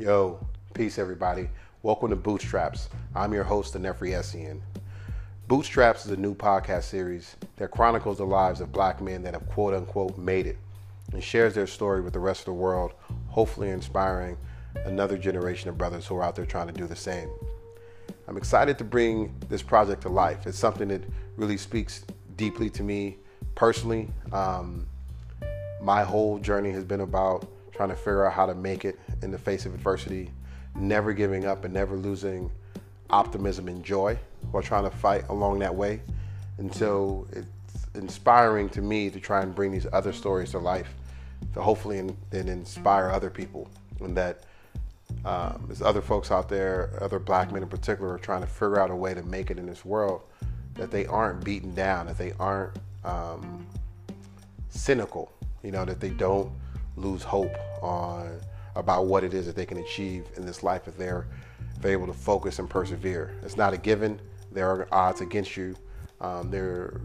Yo, peace everybody. Welcome to Bootstraps. I'm your host, Nefri Essien. Bootstraps is a new podcast series that chronicles the lives of black men that have quote unquote made it and shares their story with the rest of the world, hopefully inspiring another generation of brothers who are out there trying to do the same. I'm excited to bring this project to life. It's something that really speaks deeply to me personally. Um, my whole journey has been about trying to figure out how to make it in the face of adversity, never giving up and never losing optimism and joy while trying to fight along that way. And so it's inspiring to me to try and bring these other stories to life to hopefully then inspire other people. And that um, there's other folks out there, other black men in particular, are trying to figure out a way to make it in this world, that they aren't beaten down, that they aren't um, cynical, you know, that they don't lose hope on about what it is that they can achieve in this life if they're, if they're able to focus and persevere. It's not a given. There are odds against you. Um, there,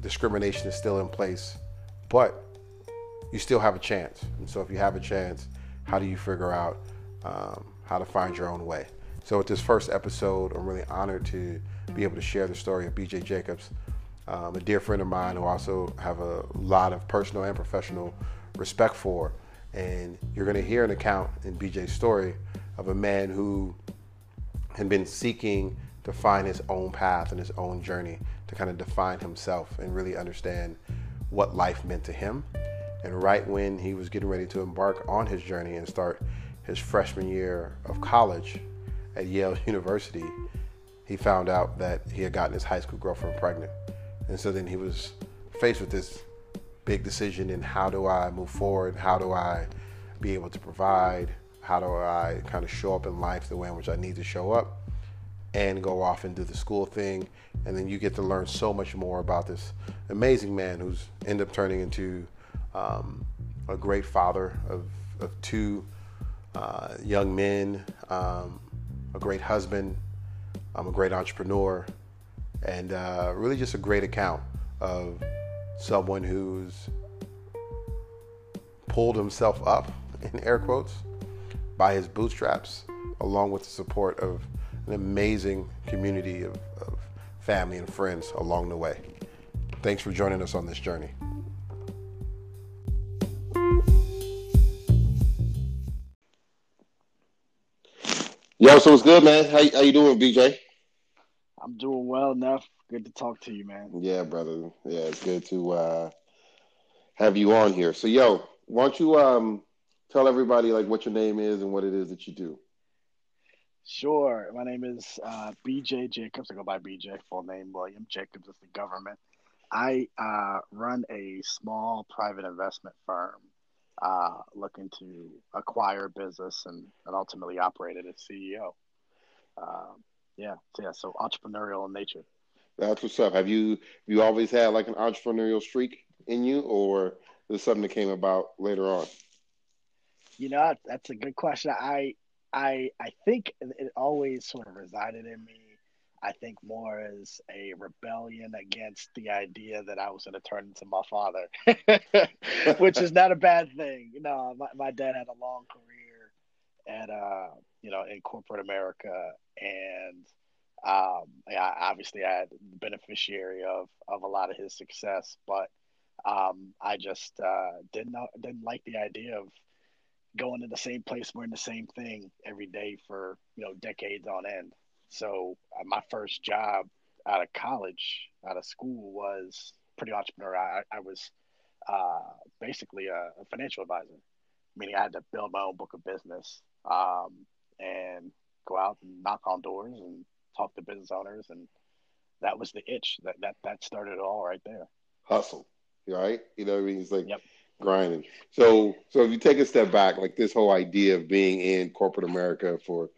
discrimination is still in place, but you still have a chance. And so, if you have a chance, how do you figure out um, how to find your own way? So, with this first episode, I'm really honored to be able to share the story of BJ Jacobs, um, a dear friend of mine who also have a lot of personal and professional respect for. And you're going to hear an account in BJ's story of a man who had been seeking to find his own path and his own journey to kind of define himself and really understand what life meant to him. And right when he was getting ready to embark on his journey and start his freshman year of college at Yale University, he found out that he had gotten his high school girlfriend pregnant. And so then he was faced with this big decision in how do I move forward? How do I be able to provide? How do I kind of show up in life the way in which I need to show up? And go off and do the school thing. And then you get to learn so much more about this amazing man who's ended up turning into um, a great father of, of two uh, young men, um, a great husband, um, a great entrepreneur, and uh, really just a great account of someone who's pulled himself up, in air quotes, by his bootstraps, along with the support of an amazing community of, of family and friends along the way. Thanks for joining us on this journey. Yo, so what's good, man? How, how you doing, BJ? I'm doing well, Neff. Good to talk to you, man. Yeah, brother. Yeah, it's good to uh, have you on here. So, yo, why don't you um, tell everybody like what your name is and what it is that you do? Sure. My name is uh, BJ Jacobs. I go by BJ, full name William Jacobs is the government. I uh, run a small private investment firm uh, looking to acquire business and, and ultimately operate it as CEO. Um, yeah, so yeah, so entrepreneurial in nature. That's what's up. Have you you always had like an entrepreneurial streak in you, or is something that came about later on? You know, that's a good question. I I I think it always sort of resided in me. I think more as a rebellion against the idea that I was going to turn into my father, which is not a bad thing. You know, my, my dad had a long career at uh, you know in corporate America, and um, yeah, obviously, I had the beneficiary of of a lot of his success, but um, I just uh, didn't didn't like the idea of going to the same place, wearing the same thing every day for you know decades on end. So uh, my first job out of college, out of school, was pretty entrepreneurial. I, I was uh, basically a, a, financial advisor, meaning I had to build my own book of business um, and go out and knock on doors and talk to business owners, and that was the itch that that that started it all right there. Hustle, right? You know, what I mean, it's like yep. grinding. So, so if you take a step back, like this whole idea of being in corporate America for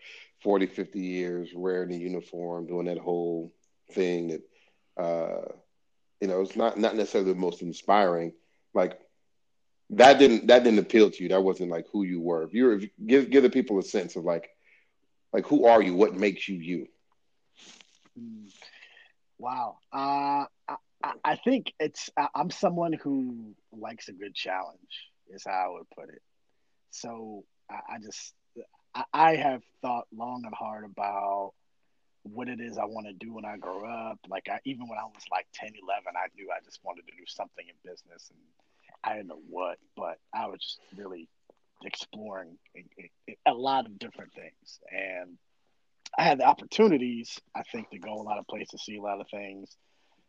40, 50 years, wearing the uniform, doing that whole thing that, uh, you know, it's not not necessarily the most inspiring. Like that didn't that didn't appeal to you. That wasn't like who you were. If you were, give give the people a sense of like, like who are you? What makes you you? Mm. Wow. Uh, I, I think it's, I'm someone who likes a good challenge, is how I would put it. So I, I just, I, I have thought long and hard about what it is I want to do when I grow up. Like I, even when I was like 10, 11, I knew I just wanted to do something in business and I didn't know what, but I was just really exploring a lot of different things. And I had the opportunities, I think, to go a lot of places, see a lot of things,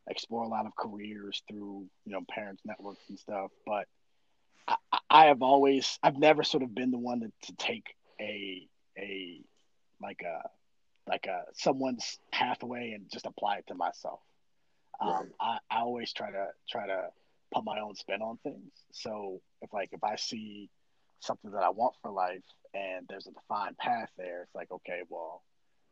explore a lot of careers through, you know, parents' networks and stuff. But I, I have always, I've never sort of been the one to, to take a, a, like a, like a someone's pathway and just apply it to myself. Um, right. I, I always try to try to put my own spin on things. So if like if I see something that I want for life and there's a defined path there, it's like okay, well,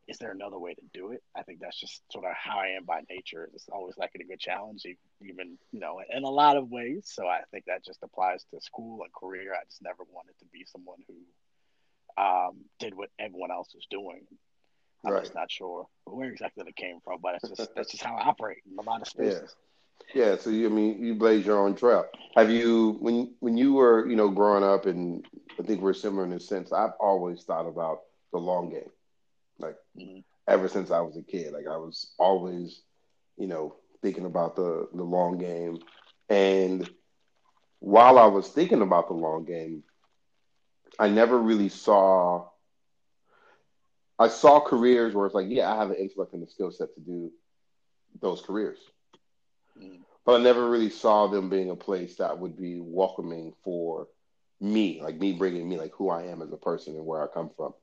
is there another way to do it? I think that's just sort of how I am by nature. It's always liking a good challenge, even you know, in a lot of ways. So I think that just applies to school and career. I just never wanted to be someone who um, did what everyone else was doing. I'm right. just not sure where exactly that came from, but it's just that's just how I operate in a lot of spaces. Yeah. yeah. So you, I mean, you blaze your own trail. Have you, when when you were, you know, growing up, and I think we're similar in a sense. I've always thought about the long game, like mm-hmm. ever since I was a kid. Like I was always, you know, thinking about the the long game, and while I was thinking about the long game, I never really saw I saw careers where it's like, yeah, I have an intellect and the skill set to do those careers. Mm. But I never really saw them being a place that would be welcoming for me, like me bringing me like who I am as a person and where I come from.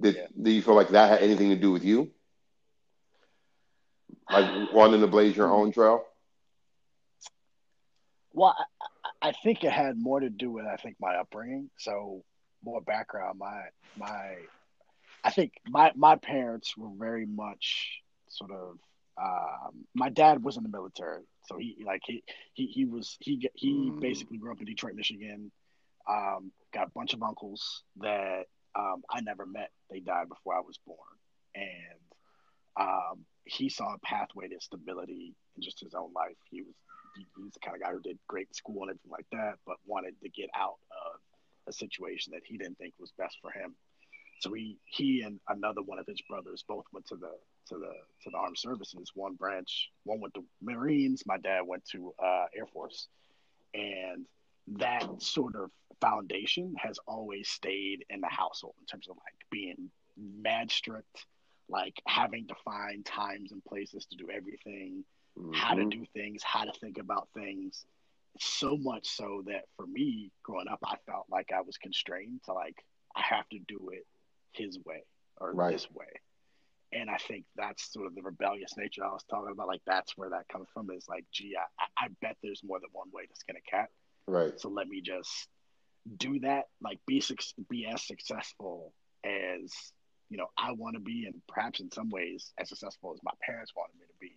Did yeah. do you feel like that had anything to do with you? Like wanting to blaze your own trail? Well, I, I think it had more to do with I think my upbringing. So more background. My my I think my my parents were very much sort of. Um, my dad was in the military, so he like he he he was he he mm. basically grew up in Detroit, Michigan. Um, got a bunch of uncles that um, I never met. They died before I was born, and um, he saw a pathway to stability in just his own life. He was he, he's the kind of guy who did great school and everything like that, but wanted to get out of a situation that he didn't think was best for him. So he he and another one of his brothers both went to the to the to the armed services. One branch, one went to Marines. My dad went to uh, Air Force, and that sort of foundation has always stayed in the household in terms of like being mad strict, like having to find times and places to do everything, mm-hmm. how to mm-hmm. do things, how to think about things. So much so that for me growing up, I felt like I was constrained to like I have to do it his way or right. this way. And I think that's sort of the rebellious nature I was talking about. Like that's where that comes from. Is like, gee, I, I bet there's more than one way to skin a cat. Right. So let me just do that. Like be be as successful as you know I want to be, and perhaps in some ways as successful as my parents wanted me to be,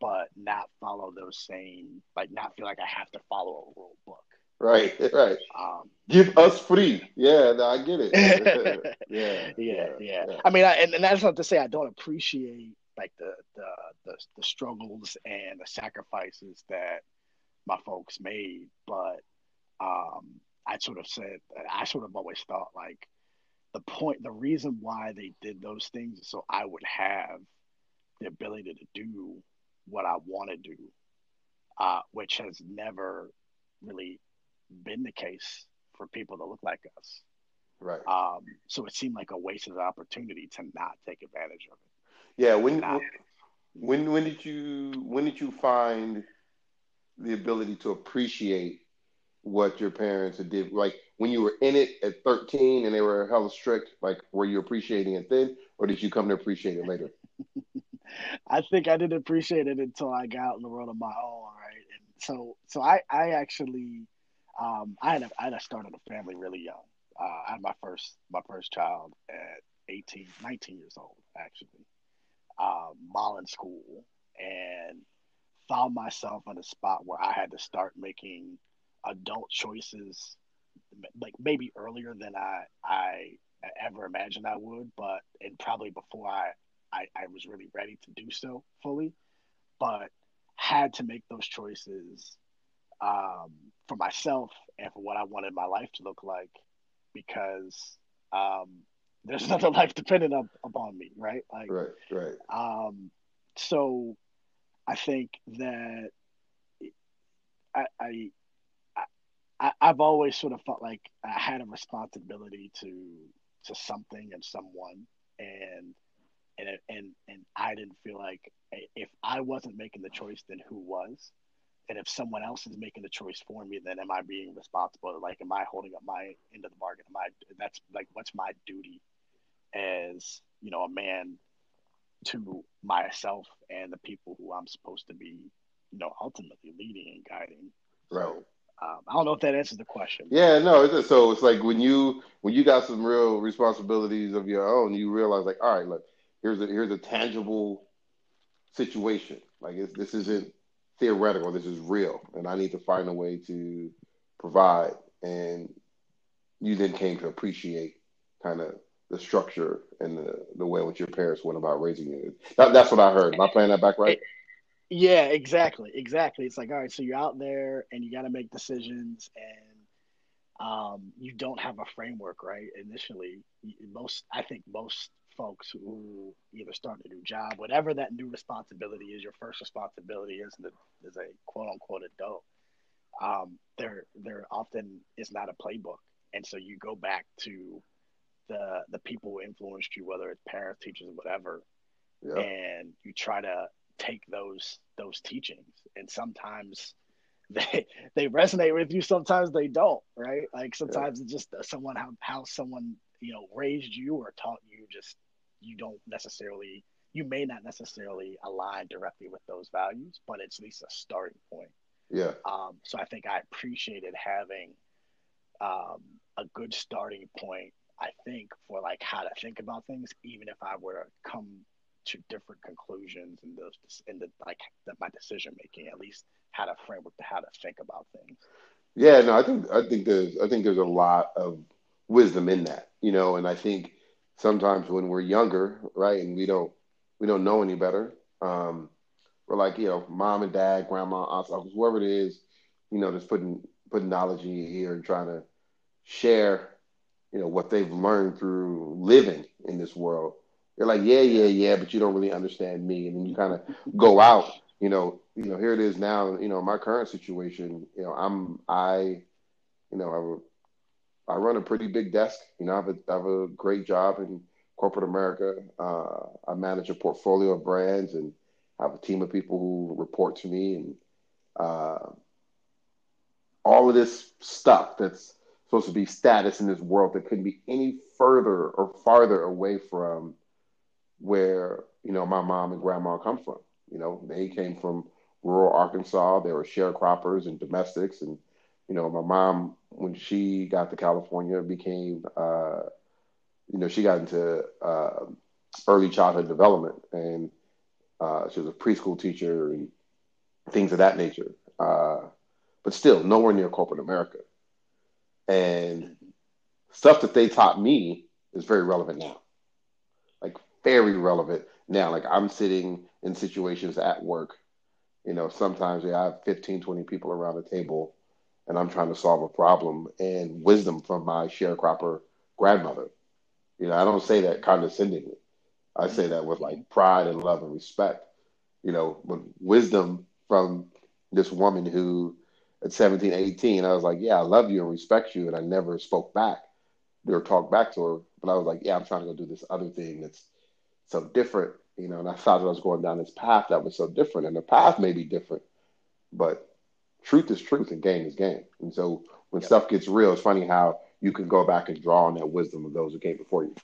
but not follow those same like not feel like I have to follow a rule book. Right, right. Um, Give us free. Yeah, no, I get it. yeah, yeah, yeah, yeah, I mean, I, and, and that's not to say I don't appreciate like the, the the the struggles and the sacrifices that my folks made, but um, I sort of said I sort of always thought like the point, the reason why they did those things is so I would have the ability to do what I want to do, uh, which has never really been the case for people that look like us. Right. Um, so it seemed like a wasted opportunity to not take advantage of it. Yeah. When not, when when did you when did you find the ability to appreciate what your parents did? Like when you were in it at 13 and they were hella strict, like were you appreciating it then, or did you come to appreciate it later? I think I didn't appreciate it until I got out in the world of my own, right? And so so I I actually um, I had a, I had a started a family really young. Uh, I had my first my first child at 18, 19 years old, actually, um, while in school, and found myself in a spot where I had to start making adult choices, like maybe earlier than I I ever imagined I would, but and probably before I, I, I was really ready to do so fully, but had to make those choices um, for myself and for what I wanted my life to look like because um, there's another life dependent up, upon me, right? Like, right, right. Um, so I think that I, I, I I've always sort of felt like I had a responsibility to to something and someone, and and and and I didn't feel like if I wasn't making the choice, then who was? And if someone else is making the choice for me, then am I being responsible? Like, am I holding up my end of the bargain? Am I? That's like, what's my duty as you know a man to myself and the people who I'm supposed to be, you know, ultimately leading and guiding. Right. So, um, I don't know if that answers the question. Yeah, no. So it's like when you when you got some real responsibilities of your own, you realize like, all right, look, here's a here's a tangible situation. Like this isn't theoretical. This is real, and I need to find a way to provide. And you then came to appreciate kind of the structure and the, the way in which your parents went about raising you. That, that's what I heard. Am I playing that back right? Yeah, exactly, exactly. It's like, all right, so you're out there and you got to make decisions, and um, you don't have a framework, right? Initially, most I think most folks who either start a new job, whatever that new responsibility is, your first responsibility is the, is a quote unquote adult. Um, there, there often is not a playbook, and so you go back to the the people who influenced you, whether it's parents, teachers, whatever, yeah. and you try to take those those teachings. And sometimes they they resonate with you, sometimes they don't, right? Like sometimes yeah. it's just someone how how someone you know raised you or taught you just you don't necessarily you may not necessarily align directly with those values, but it's at least a starting point. Yeah. Um, so I think I appreciated having um, a good starting point I think, for like how to think about things, even if I were to come to different conclusions in those in the like the, my decision making, at least had a framework to how to think about things. Yeah, no, I think I think there's I think there's a lot of wisdom in that, you know, and I think sometimes when we're younger, right, and we don't we don't know any better, um, we're like, you know, mom and dad, grandma, aunts, uncles, whoever it is, you know, just putting putting knowledge in ear and trying to share you know what they've learned through living in this world. They're like, yeah, yeah, yeah, but you don't really understand me, and then you kind of go out. You know, you know, here it is now. You know, my current situation. You know, I'm I, you know, I, I run a pretty big desk. You know, I have a, I have a great job in corporate America. Uh, I manage a portfolio of brands and I have a team of people who report to me, and uh, all of this stuff that's supposed to be status in this world that couldn't be any further or farther away from where you know my mom and grandma come from. You know, they came from rural Arkansas. They were sharecroppers and domestics, and you know, my mom when she got to California became, uh, you know, she got into uh, early childhood development, and uh, she was a preschool teacher and things of that nature. Uh, but still, nowhere near corporate America. And stuff that they taught me is very relevant now. Like very relevant now. Like I'm sitting in situations at work, you know, sometimes I have 15, 20 people around the table and I'm trying to solve a problem and wisdom from my sharecropper grandmother. You know, I don't say that condescendingly. I say that with like pride and love and respect. You know, with wisdom from this woman who at 17, 18, I was like, yeah, I love you and respect you. And I never spoke back or talked back to her. But I was like, yeah, I'm trying to go do this other thing that's so different, you know. And I thought I was going down this path that was so different. And the path may be different, but truth is truth and game is game. And so when yep. stuff gets real, it's funny how you can go back and draw on that wisdom of those who came before you.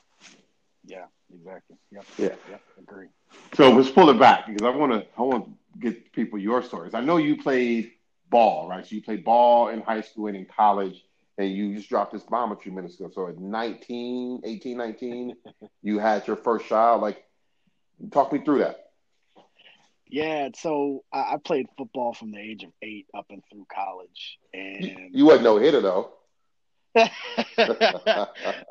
Yeah, exactly. Yep. Yeah. Yep. Agree. So let's pull it back because I want to I want to get people your stories. I know you played ball, right? So you played ball in high school and in college, and you just dropped this bomb a few minutes ago. So at 19, 18, 19, you had your first child. Like, talk me through that. Yeah, so I played football from the age of eight up and through college, and you, you wasn't no hitter though. well,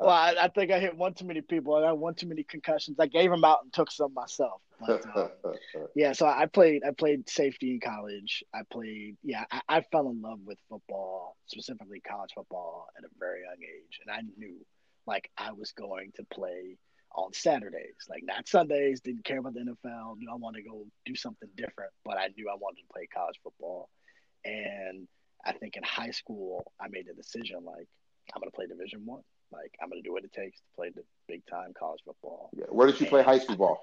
I, I, think I hit one too many people. I had one too many concussions. I gave them out and took some myself. But, um, yeah, so I played. I played safety in college. I played. Yeah, I, I, fell in love with football, specifically college football, at a very young age, and I knew like I was going to play on Saturdays, like not Sundays. Didn't care about the NFL. Knew I wanted to go do something different, but I knew I wanted to play college football. And I think in high school, I made the decision like I'm going to play Division One. Like I'm going to do what it takes to play the big time college football. Yeah. Where did you play high school ball?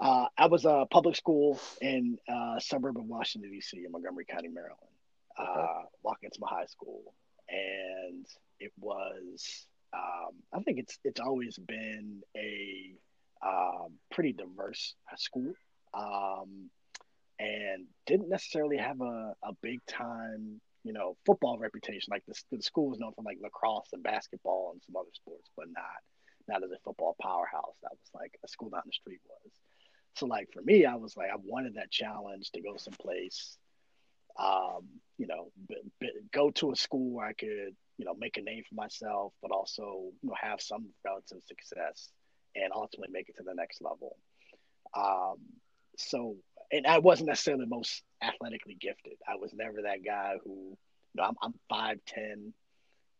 Uh, I was a public school in uh, suburb of Washington D.C. in Montgomery County, Maryland. Okay. Uh, walking into my high school, and it was um, I think it's it's always been a um, pretty diverse school, um, and didn't necessarily have a, a big time you know football reputation. Like the, the school was known for like lacrosse and basketball and some other sports, but not not as a football powerhouse. That was like a school down the street was. So like for me, I was like I wanted that challenge to go someplace, um, you know, b- b- go to a school where I could you know make a name for myself, but also you know have some relative success and ultimately make it to the next level. Um, so, and I wasn't necessarily the most athletically gifted. I was never that guy who, you know, I'm, I'm five ten,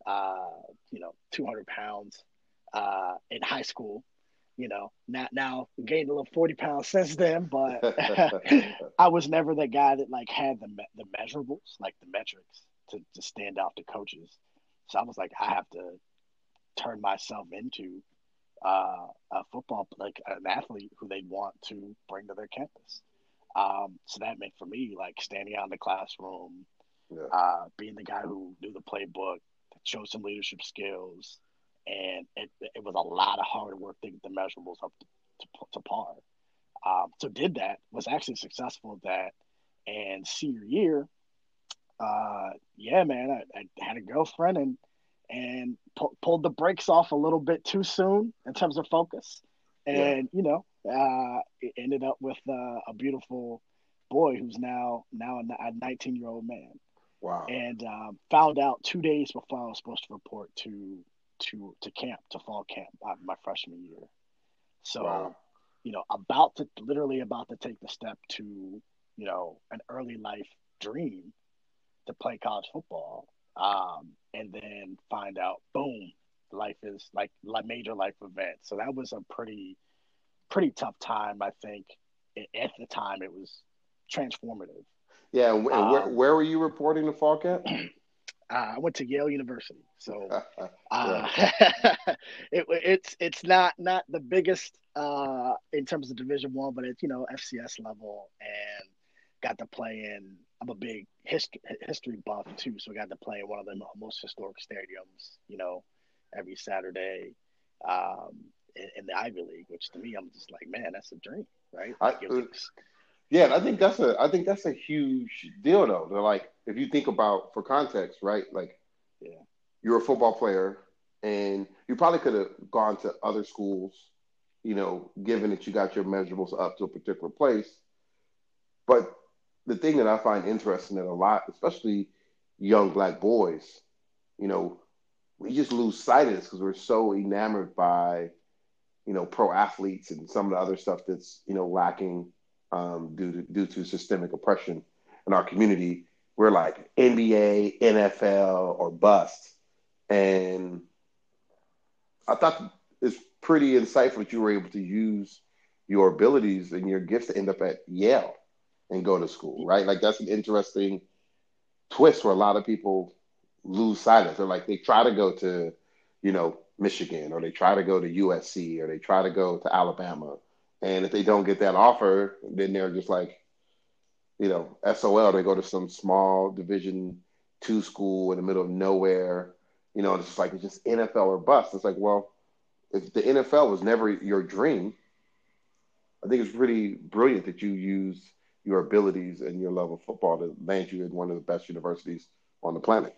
uh, you know, two hundred pounds uh, in high school. You know, not now gained a little forty pounds since then, but I was never that guy that like had the the measurables, like the metrics, to to stand out to coaches. So I was like, I have to turn myself into uh, a football, like an athlete who they want to bring to their campus. Um, so that meant for me, like standing out in the classroom, yeah. uh, being the guy who knew the playbook, showed some leadership skills, and it, it was a lot of hard work to get the measurables up to, to, to par. Um, so did that, was actually successful at that, and senior year, uh, yeah, man, I, I, had a girlfriend and and pu- pulled the brakes off a little bit too soon in terms of focus, and yeah. you know, uh, it ended up with uh, a beautiful boy who's now now a 19 year old man. Wow. And um, found out two days before I was supposed to report to to to camp to fall camp uh, my freshman year. So, wow. you know, about to literally about to take the step to you know an early life dream to play college football, um, and then find out, boom, life is like like major life event. So that was a pretty pretty tough time. I think at the time it was transformative. Yeah, and um, where, where were you reporting to fall camp? Uh, I went to Yale University, so uh, it, it's it's not not the biggest uh, in terms of Division One, but it's you know FCS level, and got to play in I'm a big history history buff too, so I got to play in one of the most historic stadiums, you know, every Saturday um, in, in, the Ivy League, which to me, I'm just like, man, that's a dream, right? I, uh, yeah, I think that's a I think that's a huge deal though. They're like, if you think about for context, right? Like, yeah, you're a football player, and you probably could have gone to other schools, you know, given that you got your measurables up to a particular place, but the thing that I find interesting that a lot, especially young black boys, you know, we just lose sight of this because we're so enamored by, you know, pro athletes and some of the other stuff that's you know lacking um, due to due to systemic oppression in our community. We're like NBA, NFL, or bust, and I thought it's pretty insightful that you were able to use your abilities and your gifts to end up at Yale and go to school, right? Like that's an interesting twist where a lot of people lose sight of. They're like they try to go to, you know, Michigan or they try to go to USC or they try to go to Alabama. And if they don't get that offer, then they're just like, you know, SOL, they go to some small division two school in the middle of nowhere. You know, it's just like it's just NFL or bust. It's like, well, if the NFL was never your dream, I think it's pretty brilliant that you use your abilities and your love of football to land you in one of the best universities on the planet.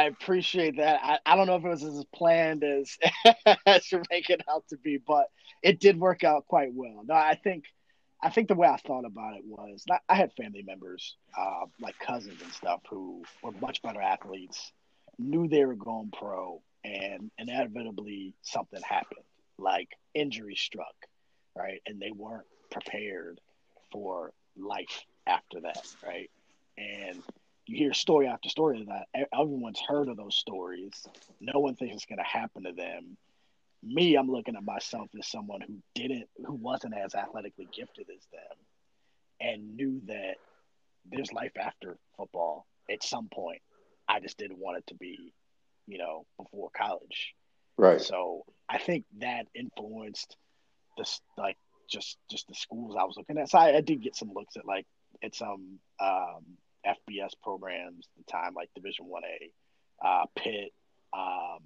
I, appreciate that. I, I don't know if it was as planned as as you make it out to be, but it did work out quite well. No, I think I think the way I thought about it was I had family members, uh, like cousins and stuff, who were much better athletes, knew they were going pro, and inevitably something happened, like injury struck, right, and they weren't prepared for life after that, right? And you hear story after story of that. Everyone's heard of those stories. No one thinks it's going to happen to them. Me, I'm looking at myself as someone who didn't, who wasn't as athletically gifted as them, and knew that there's life after football at some point. I just didn't want it to be, you know, before college. Right. So I think that influenced this, like, just just the schools I was looking at. So I, I did get some looks at like at some um, FBS programs at the time, like Division One A, uh, Pitt. Um,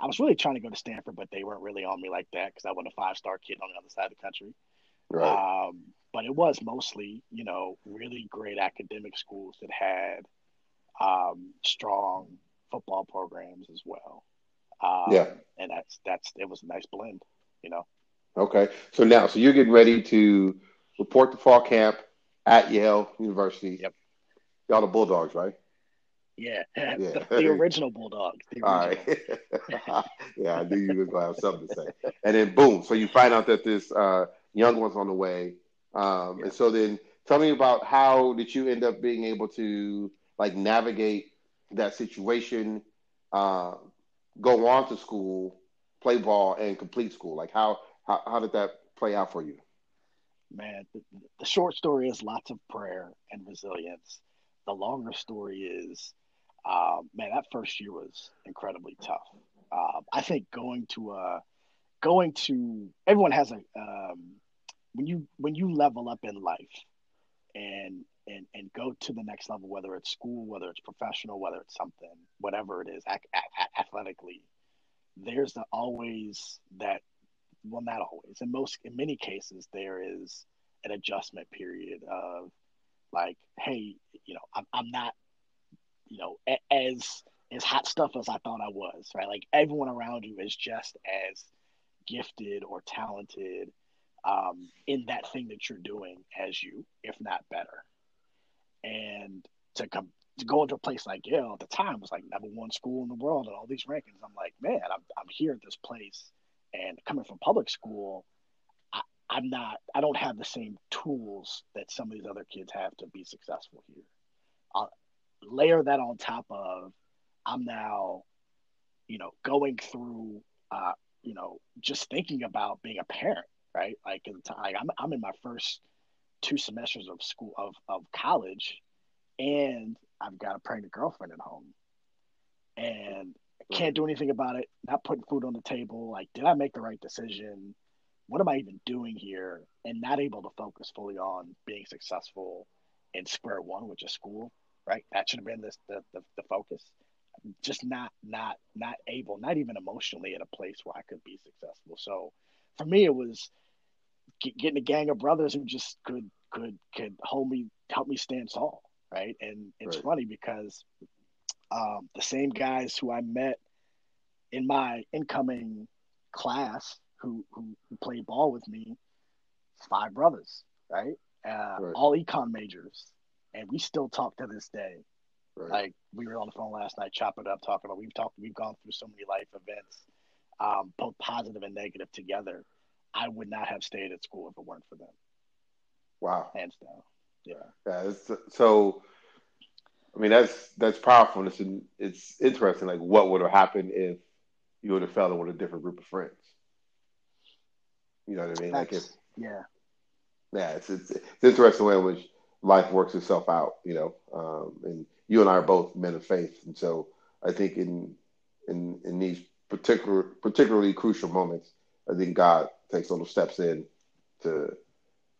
I was really trying to go to Stanford, but they weren't really on me like that because I wasn't a five star kid on the other side of the country. Right. Um, but it was mostly, you know, really great academic schools that had um, strong football programs as well. Um, yeah. And that's that's it was a nice blend, you know. Okay. So now, so you're getting ready to report to fall camp at Yale University. Yep. Y'all the Bulldogs, right? Yeah, yeah. The, the, original Bulldogs. The original. All right. yeah, I knew you were going to have something to say. And then boom, so you find out that this uh, young one's on the way. Um, yeah. And so then tell me about how did you end up being able to like navigate that situation, uh, go on to school, play ball, and complete school? Like how how, how did that play out for you? Man, the, the short story is lots of prayer and resilience the longer story is, um, man, that first year was incredibly tough. Uh, I think going to a going to everyone has a um, when you when you level up in life and and and go to the next level, whether it's school, whether it's professional, whether it's something, whatever it is, athletically, there's the, always that. Well, not always. In most, in many cases, there is an adjustment period of like, hey, you know, I'm, I'm not, you know, as as hot stuff as I thought I was, right? Like everyone around you is just as gifted or talented um, in that thing that you're doing as you, if not better. And to come to go into a place like Yale at the time was like number one school in the world and all these rankings. I'm like, man, I'm I'm here at this place, and coming from public school, I'm not, I don't have the same tools that some of these other kids have to be successful here. I'll layer that on top of, I'm now, you know, going through, uh, you know, just thinking about being a parent, right? Like, like I'm, I'm in my first two semesters of school of, of college, and I've got a pregnant girlfriend at home, and I can't do anything about it. Not putting food on the table. Like, did I make the right decision? What am I even doing here? And not able to focus fully on being successful in square one, which is school, right? That should have been this the, the, the focus. Just not not not able, not even emotionally in a place where I could be successful. So for me, it was getting a gang of brothers who just could could could hold me, help me stand tall, right? And it's right. funny because um, the same guys who I met in my incoming class who who, who played ball with me, five brothers, right? Uh, right. All econ majors, and we still talk to this day. Right. Like we were on the phone last night, chopping it up, talking about. We've talked. We've gone through so many life events, um, both positive and negative together. I would not have stayed at school if it weren't for them. Wow, hands down. Yeah. Yeah. so, I mean, that's that's powerful. And it's it's interesting. Like, what would have happened if you would have fell in with a different group of friends? You know what I mean? That's, like it's yeah, yeah. It's, it's it's interesting way in which life works itself out. You know, um, and you and I are both men of faith, and so I think in in in these particular particularly crucial moments, I think God takes little steps in to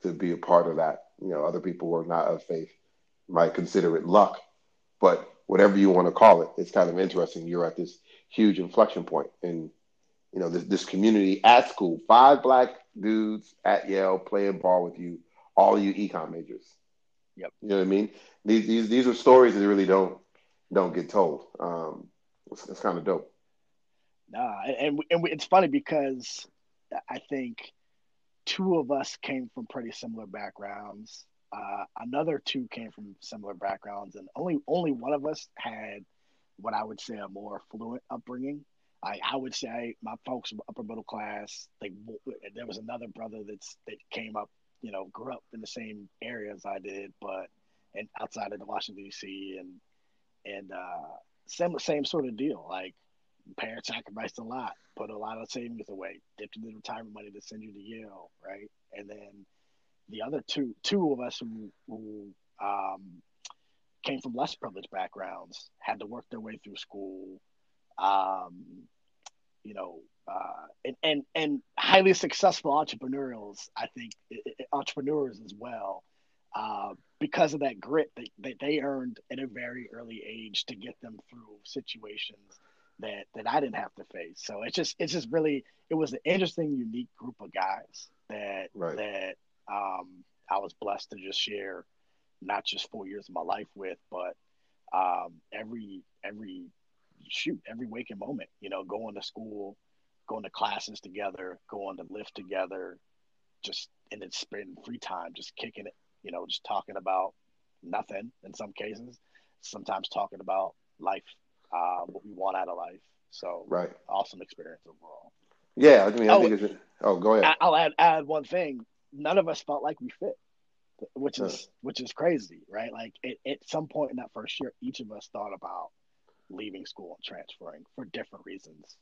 to be a part of that. You know, other people who are not of faith might consider it luck, but whatever you want to call it, it's kind of interesting. You're at this huge inflection point, and you know, this, this community at school. Five black dudes at Yale playing ball with you, all of you econ majors. Yep. You know what I mean? These these these are stories that really don't don't get told. Um, it's, it's kind of dope. Nah, and and it's funny because I think two of us came from pretty similar backgrounds. Uh, another two came from similar backgrounds, and only only one of us had what I would say a more fluent upbringing. I, I would say my folks were upper middle class. They there was another brother that's that came up, you know, grew up in the same area as I did, but and outside of the Washington D.C. and and uh, same same sort of deal. Like parents sacrificed a lot, put a lot of savings away, dipped into the retirement money to send you to Yale, right? And then the other two two of us who, who um, came from less privileged backgrounds had to work their way through school. Um, you know, uh, and, and and highly successful entrepreneurs, I think, entrepreneurs as well, uh, because of that grit that, that they earned at a very early age to get them through situations that that I didn't have to face. So it's just it's just really it was an interesting, unique group of guys that right. that um, I was blessed to just share not just four years of my life with, but um, every every shoot every waking moment. You know, going to school, going to classes together, going to lift together, just and then spending free time just kicking it. You know, just talking about nothing in some cases. Sometimes talking about life, uh, what we want out of life. So, right, awesome experience overall. Yeah, I mean, I oh, think it's. Oh, go ahead. I'll add add one thing. None of us felt like we fit, which is which is crazy, right? Like it, at some point in that first year, each of us thought about leaving school and transferring for different reasons,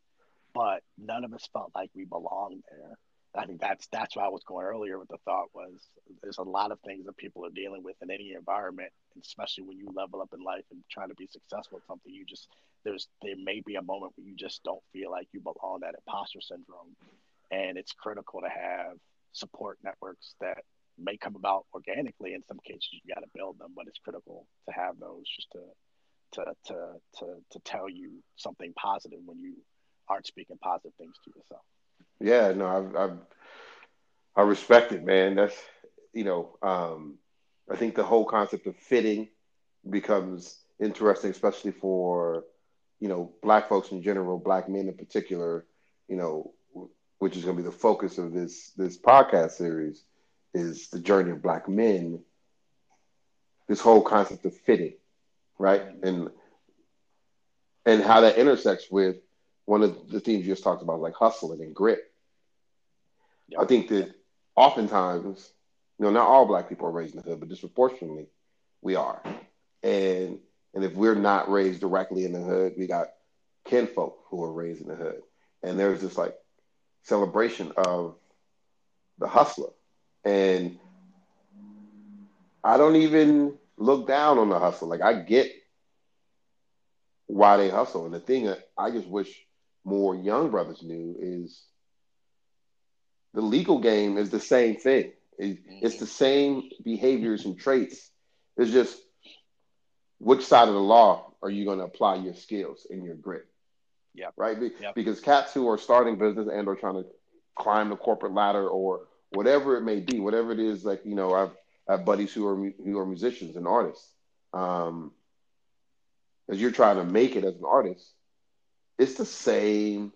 but none of us felt like we belonged there. I think that's that's why I was going earlier with the thought was there's a lot of things that people are dealing with in any environment, especially when you level up in life and trying to be successful at something. You just there's there may be a moment where you just don't feel like you belong. That imposter syndrome, and it's critical to have support networks that may come about organically. In some cases, you got to build them, but it's critical to have those just to to to to to tell you something positive when you aren't speaking positive things to yourself. Yeah, no, I've, I've I respect it, man. That's you know, um, I think the whole concept of fitting becomes interesting, especially for you know black folks in general, black men in particular. You know, which is going to be the focus of this this podcast series, is the journey of black men. This whole concept of fitting, right, and and how that intersects with one of the themes you just talked about, like hustling and grit. Yep. I think that oftentimes, you know, not all black people are raised in the hood, but disproportionately, we are. And and if we're not raised directly in the hood, we got kinfolk who are raised in the hood. And there's this like celebration of the hustler. And I don't even look down on the hustle. Like I get why they hustle. And the thing that I just wish more young brothers knew is the legal game is the same thing. It's mm-hmm. the same behaviors and traits. It's just which side of the law are you going to apply your skills and your grit? Yeah. Right. Yep. Because cats who are starting business and are trying to climb the corporate ladder or whatever it may be, whatever it is, like you know, I've Have buddies who are who are musicians and artists. Um, as you're trying to make it as an artist, it's the same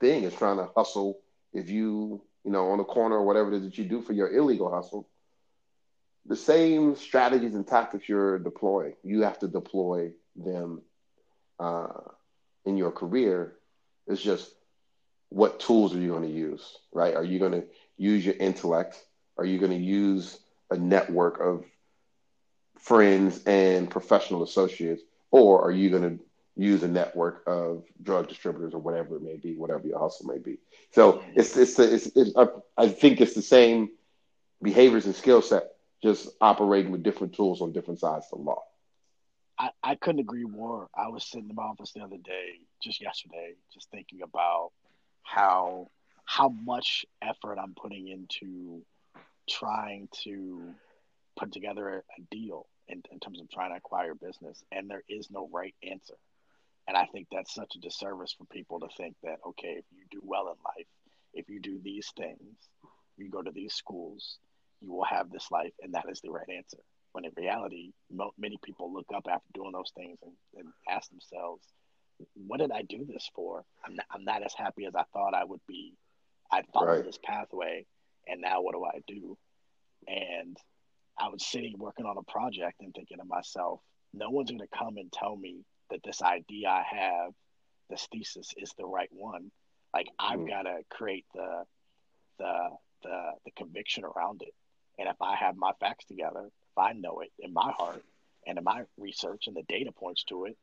thing as trying to hustle. If you, you know, on the corner or whatever it is that you do for your illegal hustle, the same strategies and tactics you're deploying, you have to deploy them uh, in your career. It's just what tools are you going to use, right? Are you going to use your intellect? Are you going to use a network of friends and professional associates? Or are you going to use a network of drug distributors or whatever it may be, whatever your hustle may be. So it's it's, it's, it's I think it's the same behaviors and skill set, just operating with different tools on different sides of the law. I, I couldn't agree more. I was sitting in my office the other day, just yesterday, just thinking about how how much effort I'm putting into trying to put together a, deal in, in terms of trying to acquire business, and there is no right answer. And I think that's such a disservice for people to think that, okay, if you do well in life, if you do these things, you go to these schools, you will have this life, and that is the right answer. When in reality, mo- many people look up after doing those things and, and ask themselves, what did I do this for? I'm not, I'm not as happy as I thought I would be. I followed right. this pathway, and now what do I do? And I was sitting working on a project and thinking to myself, no one's going to come and tell me that this idea I have, this thesis is the right one. Like I've mm-hmm. got to create the the the the conviction around it. And if I have my facts together, if I know it in my heart, and in my research and the data points to it,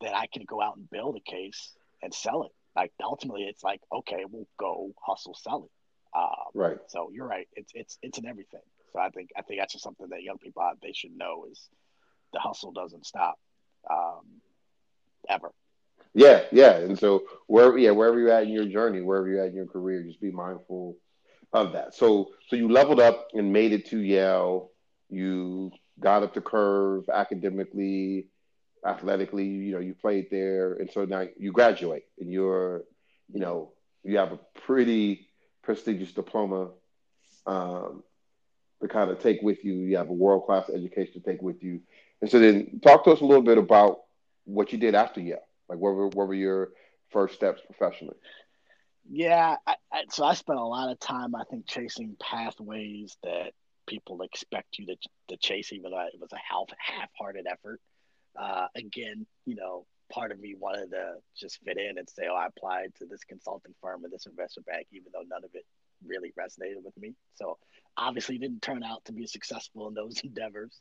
then I can go out and build a case and sell it. Like ultimately, it's like okay, we'll go hustle, sell it. Um, right. So you're right. It's it's it's in everything. So I think I think that's just something that young people they should know is the hustle doesn't stop um, ever. Yeah, yeah. And so wherever yeah, wherever you're at in your journey, wherever you're at in your career, just be mindful of that. So so you leveled up and made it to Yale. You got up the curve academically, athletically. You know, you played there, and so now you graduate, and you're, you know, you have a pretty prestigious diploma um, to kind of take with you. You have a world class education to take with you, and so then talk to us a little bit about what you did after Yale. Like, what were what were your first steps professionally? Yeah, I, I, so I spent a lot of time, I think, chasing pathways that people expect you to, to chase, even though it was a half half-hearted effort. Uh, again, you know, part of me wanted to just fit in and say, "Oh, I applied to this consulting firm and this investment bank," even though none of it really resonated with me. So obviously, didn't turn out to be successful in those endeavors.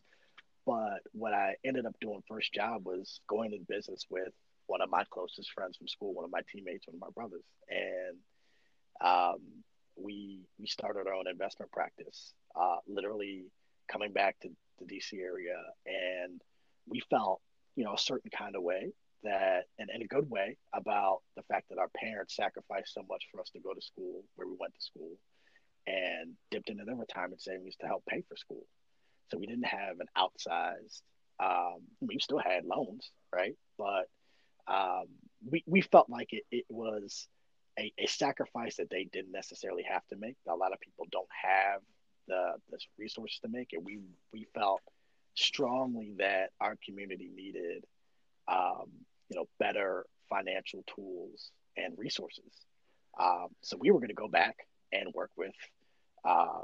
But what I ended up doing first job was going in business with one of my closest friends from school, one of my teammates, one of my brothers, and um, we we started our own investment practice. Uh, literally coming back to the DC area, and we felt you know a certain kind of way that, and in a good way, about the fact that our parents sacrificed so much for us to go to school where we went to school, and dipped into their retirement savings to help pay for school. So we didn't have an outsized. Um, we still had loans, right? But um, we, we felt like it, it was a, a sacrifice that they didn't necessarily have to make. A lot of people don't have the, the resources to make it. We, we felt strongly that our community needed, um, you know, better financial tools and resources. Um, so we were going to go back and work with uh,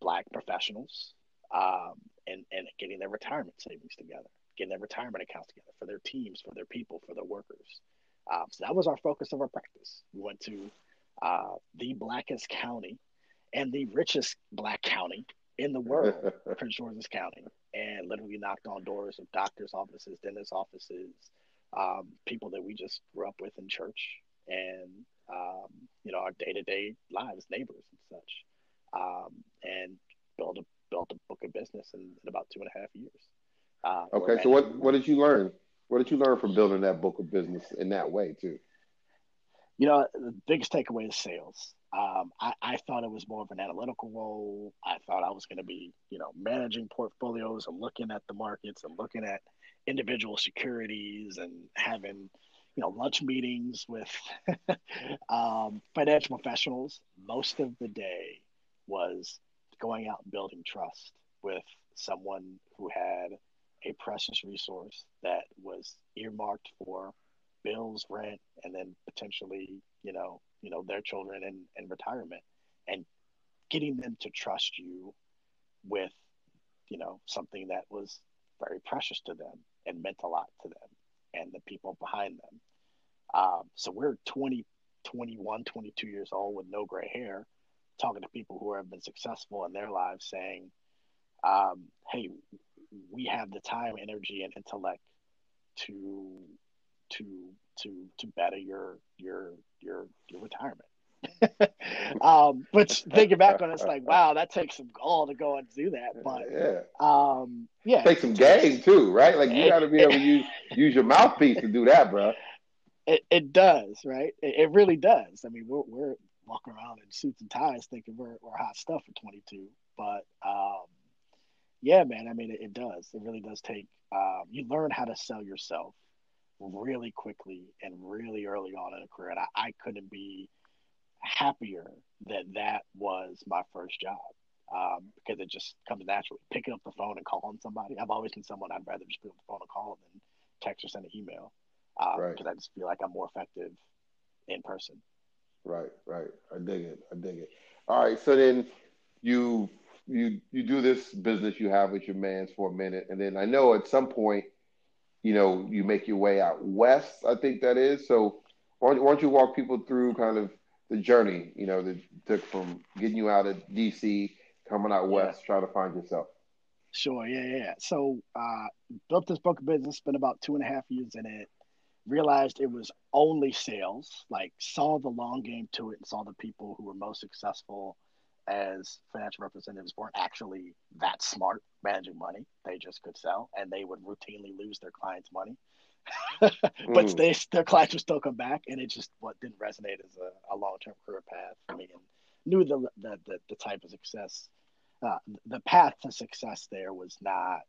Black professionals um, and, and getting their retirement savings together getting their retirement accounts together for their teams, for their people, for their workers. Um, so that was our focus of our practice. We went to uh, the blackest county and the richest black county in the world, Prince George's County, and literally knocked on doors of doctors' offices, dentist offices, um, people that we just grew up with in church, and um, you know our day-to-day lives, neighbors and such, um, and built a built a book of business in, in about two and a half years. Uh, okay, so what what did you learn? What did you learn from building that book of business in that way too? You know, the biggest takeaway is sales. Um, I, I, thought it was more of an analytical role. I thought I was going to be, you know, managing portfolios and looking at the markets and looking at individual securities and having, you know, lunch meetings with um, financial professionals. Most of the day was going out and building trust with someone who had a precious resource that was earmarked for bills, rent, and then potentially, you know, you know, their children and, in retirement and getting them to trust you with, you know, something that was very precious to them and meant a lot to them and the people behind them. Um, so we're 20, 21, 22 years old with no gray hair, talking to people who have been successful in their lives saying, um, hey, we have the time, energy, and intellect to to to to better your your your your retirement. um, but thinking back on it, it's like, wow, that takes some gall to go and do that. But yeah, um, yeah, take some game too, right? Like you got to be able to use use your mouthpiece to do that, bro. It, it does, right? It, it really does. I mean, we're we're walking around in suits and ties thinking we're we're hot stuff for 22, but um, yeah, man. I mean, it, it does. It really does take. Um, you learn how to sell yourself really quickly and really early on in a career. And I, I couldn't be happier that that was my first job um, because it just comes naturally. Picking up the phone and calling somebody. I've always been someone I'd rather just pick up the phone and call than text or send an email because um, right. I just feel like I'm more effective in person. Right, right. I dig it. I dig it. All right. So then you you you do this business you have with your man's for a minute, and then I know at some point, you know, you make your way out west. I think that is. So why don't, why don't you walk people through kind of the journey, you know, that took from getting you out of DC, coming out west, yeah. trying to find yourself. Sure, yeah, yeah. So, uh, built this book of business, spent about two and a half years in it. Realized it was only sales. Like, saw the long game to it, and saw the people who were most successful as financial representatives weren't actually that smart managing money. They just could sell, and they would routinely lose their clients' money. but mm. they, their clients would still come back, and it just what didn't resonate as a, a long term career path for me. And knew the the the, the type of success, uh, the path to success there was not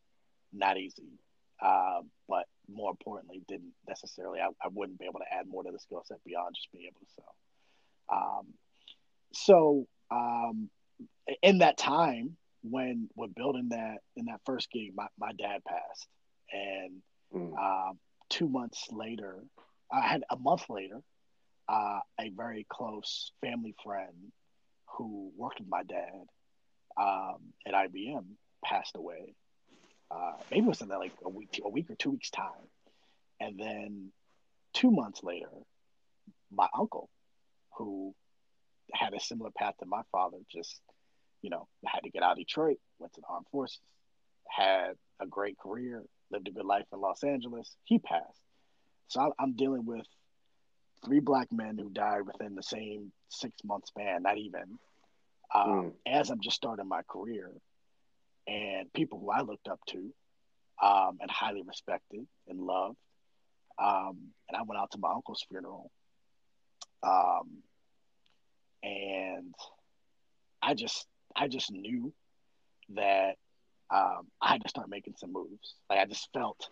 not easy. Uh, but more importantly, didn't necessarily I, I wouldn't be able to add more to the skill set beyond just being able to sell. Um, so um, in that time when we're building that in that first gig, my, my dad passed, and mm. uh, two months later, I had a month later, uh, a very close family friend who worked with my dad um, at IBM passed away. Uh, maybe it was in like a week, a week or two weeks time, and then two months later, my uncle, who had a similar path to my father, just you know had to get out of Detroit, went to the armed forces, had a great career, lived a good life in Los Angeles. He passed, so I'm dealing with three black men who died within the same six month span, not even. Um, mm. As I'm just starting my career, and people who I looked up to um, and highly respected and loved. Um, and I went out to my uncle's funeral. Um, and I just I just knew that um, I had to start making some moves. Like I just felt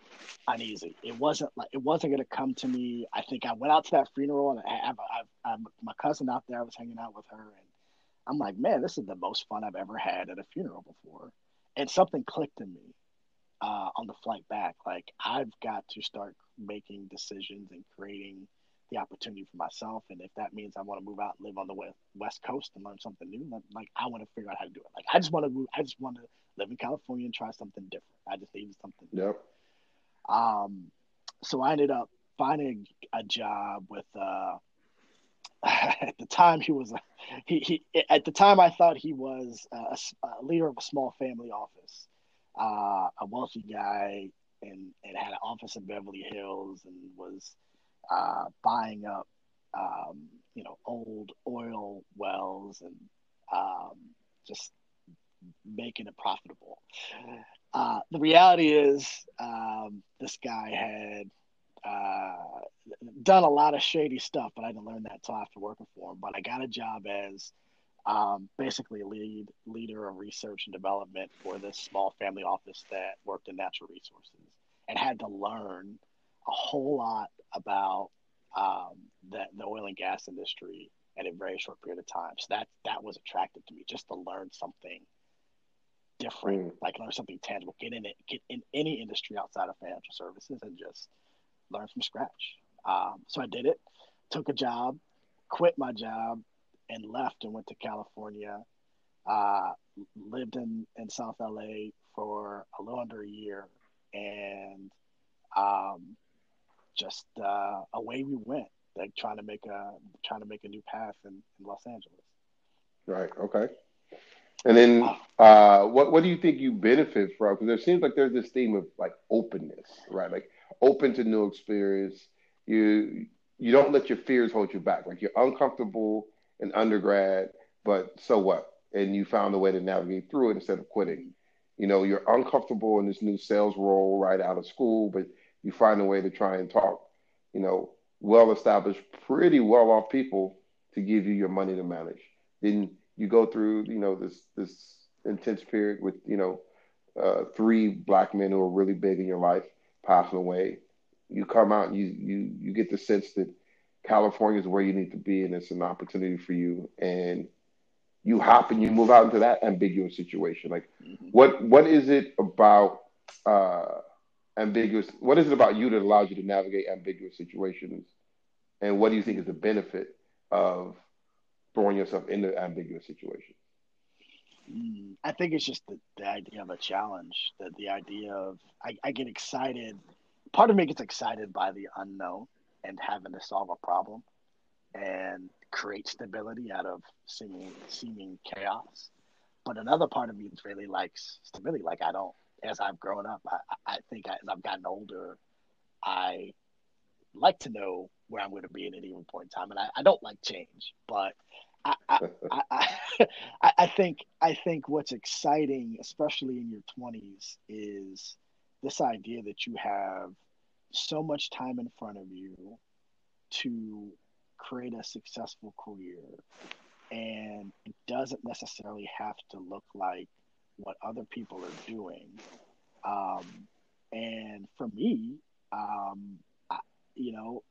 uneasy. It wasn't like it wasn't gonna come to me. I think I went out to that funeral and I have, have, my cousin out there. I was hanging out with her and I'm like, man, this is the most fun I've ever had at a funeral before. And something clicked in me uh, on the flight back. Like I've got to start making decisions and creating the opportunity for myself. And if that means I want to move out and live on the west, coast and learn something new, like I want to figure out how to do it. Like I just want to move. I just want to live in California and try something different. I just needed something. Yep. Um, so I ended up finding a job with. Uh, at the time, he was a, he, he at the time I thought he was a, a leader of a small family office, uh, a wealthy guy, and and had an office in Beverly Hills and was uh, buying up, um, you know, old oil wells and um, just making it profitable. Uh, the reality is, um, this guy had uh, done a lot of shady stuff, but I didn't learn that until after working for him. But I got a job as um, basically lead leader of research and development for this small family office that worked in natural resources, and had to learn a whole lot about um, the, the oil and gas industry in a very short period of time. So that that was attractive to me, just to learn something different, like learn something tangible, get in it, get in any industry outside of financial services, and just learn from scratch. Um, so I did it, took a job, quit my job, and left and went to California. Uh, lived in, in South LA for a little under a year, and um, just uh, away we went, like trying to make a trying to make a new path in, in Los Angeles. Right. Okay. And then, uh, what what do you think you benefit from? Because there seems like there's this theme of like openness, right? Like open to new experience. You you don't let your fears hold you back. Like you're uncomfortable in undergrad, but so what? And you found a way to navigate through it instead of quitting. You know, you're uncomfortable in this new sales role right out of school, but you find a way to try and talk, you know, well established, pretty well off people to give you your money to manage. Then you go through, you know, this this intense period with, you know, uh, three black men who are really big in your life passing away. You come out and you you you get the sense that California is where you need to be and it's an opportunity for you and you hop and you move out into that ambiguous situation. Like mm-hmm. what what is it about uh ambiguous? What is it about you that allows you to navigate ambiguous situations? And what do you think is the benefit of throwing yourself into ambiguous situations? Mm, I think it's just the, the idea of a challenge, the, the idea of I, I get excited. Part of me gets excited by the unknown and having to solve a problem and create stability out of seeming seeming chaos. but another part of me really likes stability. Like I don't, as I've grown up, I, I think as I've gotten older, I like to know where I'm going to be at any one point in time, and I, I don't like change, but I, I, I, I think I think what's exciting, especially in your 20s, is this idea that you have so much time in front of you to create a successful career and it doesn't necessarily have to look like what other people are doing. Um, and for me um, I, you know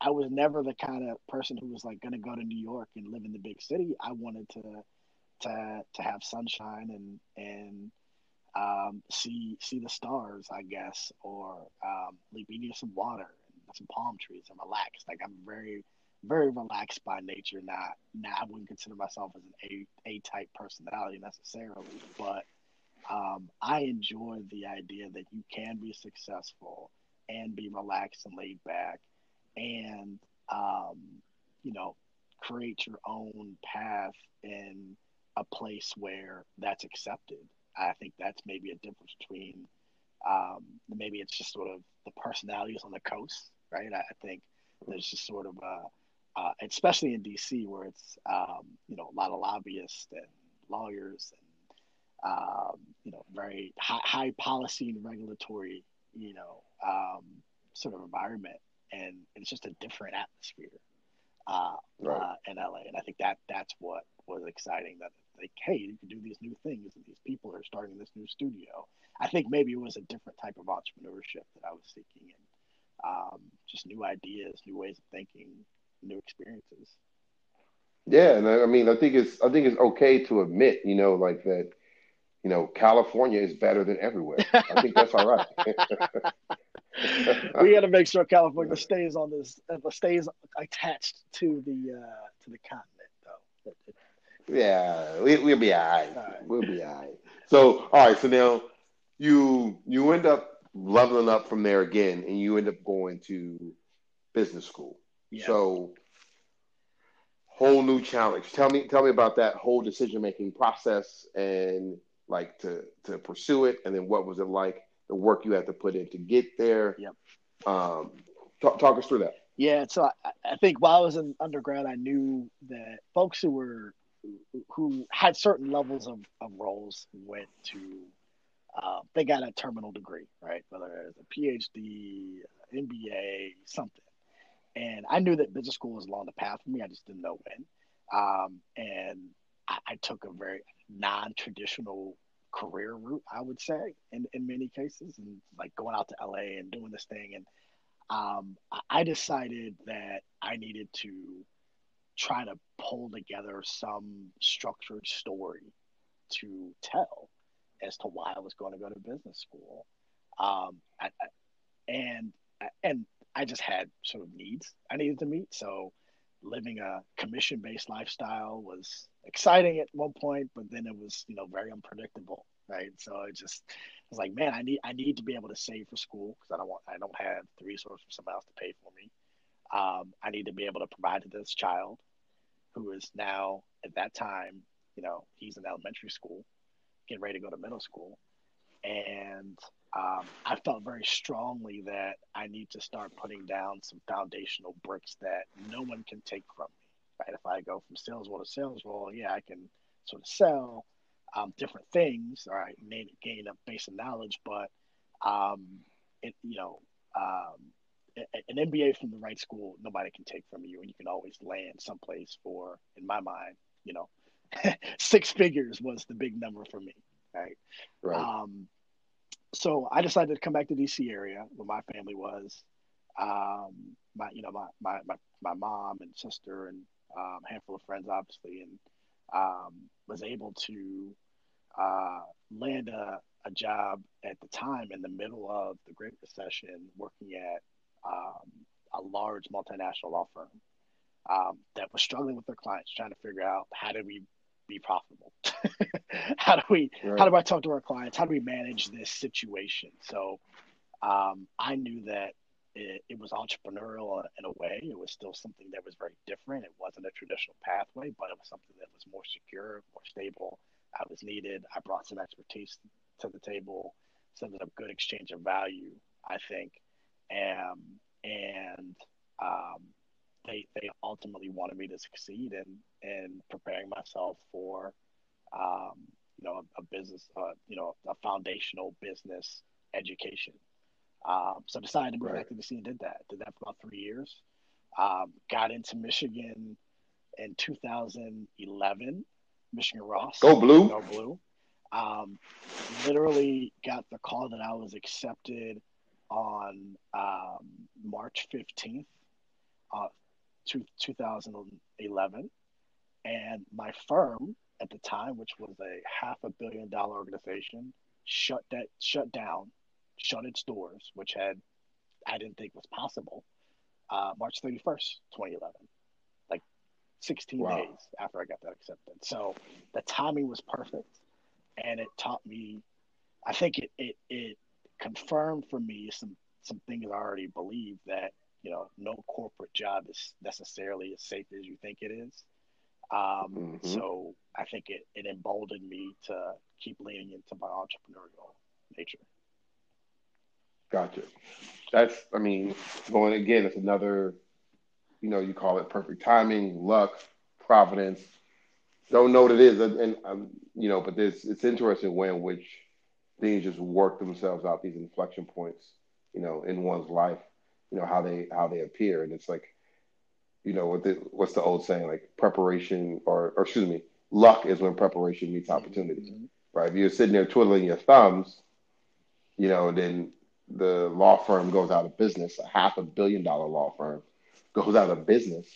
I, was never the kind of person who was like going to go to new york and live in the big city i wanted to to to have sunshine and and um, see see the stars, I guess, or um, like be some water and some palm trees and relax. Like I'm very very relaxed by nature. Not now I wouldn't consider myself as an A A type personality necessarily, but um, I enjoy the idea that you can be successful and be relaxed and laid back, and um, you know create your own path in a place where that's accepted I think that's maybe a difference between um, maybe it's just sort of the personalities on the coast, right? I, I think there's just sort of a, uh, especially in DC where it's um, you know a lot of lobbyists and lawyers and um, you know very high, high, policy and regulatory you know um, sort of environment, and it's just a different atmosphere uh, right. uh, in LA, and I think that that's what was exciting that like, hey, you can do these new things, and these people are starting this new studio. I think maybe it was a different type of entrepreneurship that I was seeking, and um, just new ideas, new ways of thinking, new experiences. Yeah, and I mean, I think it's I think it's okay to admit, you know, like that. You know, California is better than everywhere. I think that's all right. we got to make sure California stays on this, uh, stays attached to the uh, to the continent, though. Yeah, we, we'll be all right. all right. We'll be all right. So, all right. So now you you end up leveling up from there again, and you end up going to business school. Yeah. So, whole new challenge. Tell me, tell me about that whole decision making process and like to to pursue it, and then what was it like? The work you have to put in to get there. Yep. Um, talk, talk us through that. Yeah, so I, I, think while I was in undergrad, I knew that folks who were who had certain levels of, of roles went to uh, they got a terminal degree, right? Whether it's a PhD, MBA, something. And I knew that business school was along the path for me. I just didn't know when. Um, and I, I, took a very non-traditional career route, I would say, in, in many cases, and like going out to LA and doing this thing. And um, I decided that I needed to try to pull together some structured story to tell as to why I was going to go to business school. Um, I, I, and and I just had sort of needs I needed to meet. So living a commission based lifestyle was exciting at one point, but then it was you know very unpredictable, right? So it just was like, man, I need I need to be able to save for school because I don't want I don't have the resources for somebody else to pay for me. Um, I need to be able to provide to this child who is now at that time, you know, he's in elementary school, getting ready to go to middle school. And um, I felt very strongly that I need to start putting down some foundational bricks that no one can take from. Right? If I go from sales role to sales role, yeah, I can sort of sell um, different things, or I may gain a base of knowledge, but um, it, you know, um, an MBA from the right school, nobody can take from you, and you can always land someplace for, in my mind, you know, six figures was the big number for me, right? Right. Um, so I decided to come back to DC area where my family was. Um, my, you know, my, my, my, my mom and sister and um, handful of friends, obviously, and um, was able to uh, land a, a job at the time in the middle of the Great Recession, working at um, a large multinational law firm um, that was struggling with their clients, trying to figure out how do we be profitable? how do we right. how do I talk to our clients? How do we manage this situation? So um, I knew that it, it, was entrepreneurial in a way. It was still something that was very different. It wasn't a traditional pathway, but it was something that was more secure, more stable, I was needed. I brought some expertise to the table, some of good exchange of value, I think, and and um, they they ultimately wanted me to succeed in in preparing myself for um, you know a, a business uh, you know a foundational business education. Um, so I decided to move right. back to the scene. Did that. Did that for about three years. Um, got into Michigan in 2011. Michigan Ross. Go blue. Go blue. Um, literally got the call that I was accepted on um, March 15th, uh, 2011. And my firm at the time, which was a half a billion dollar organization, shut that shut down, shut its doors, which had I didn't think was possible. Uh, March 31st, 2011, like 16 wow. days after I got that accepted. So the timing was perfect, and it taught me. I think it it it confirmed for me some some things I already believed that you know no corporate job is necessarily as safe as you think it is. Um, mm-hmm. So I think it, it emboldened me to keep leaning into my entrepreneurial nature. Gotcha. That's, I mean, going again, it's another, you know, you call it perfect timing, luck, providence. Don't know what it is, and, and um, you know, but there's it's interesting way in which things just work themselves out, these inflection points, you know, in one's life, you know, how they how they appear, and it's like, you know, what the, what's the old saying, like preparation, or or excuse me, luck is when preparation meets opportunity, mm-hmm. right? If you're sitting there twiddling your thumbs, you know, then the law firm goes out of business, a half a billion dollar law firm goes out of business,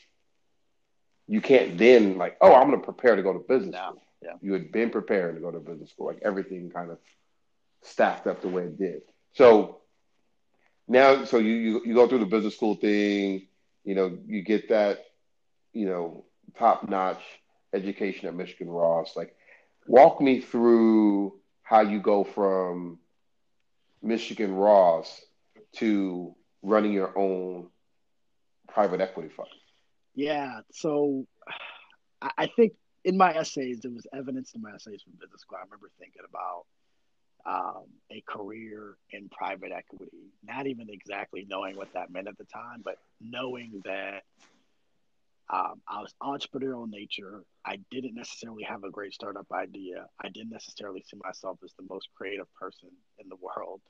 you can't then like, oh, I'm going to prepare to go to business no. school. Yeah. You had been preparing to go to business school, like everything kind of stacked up the way it did. So now, so you, you you go through the business school thing, you know, you get that, you know, top notch education at Michigan Ross. Like, walk me through how you go from Michigan Ross to running your own private equity fund? Yeah. So I think in my essays, there was evidence in my essays from business school. I remember thinking about um, a career in private equity, not even exactly knowing what that meant at the time, but knowing that um, I was entrepreneurial in nature. I didn't necessarily have a great startup idea. I didn't necessarily see myself as the most creative person in the world.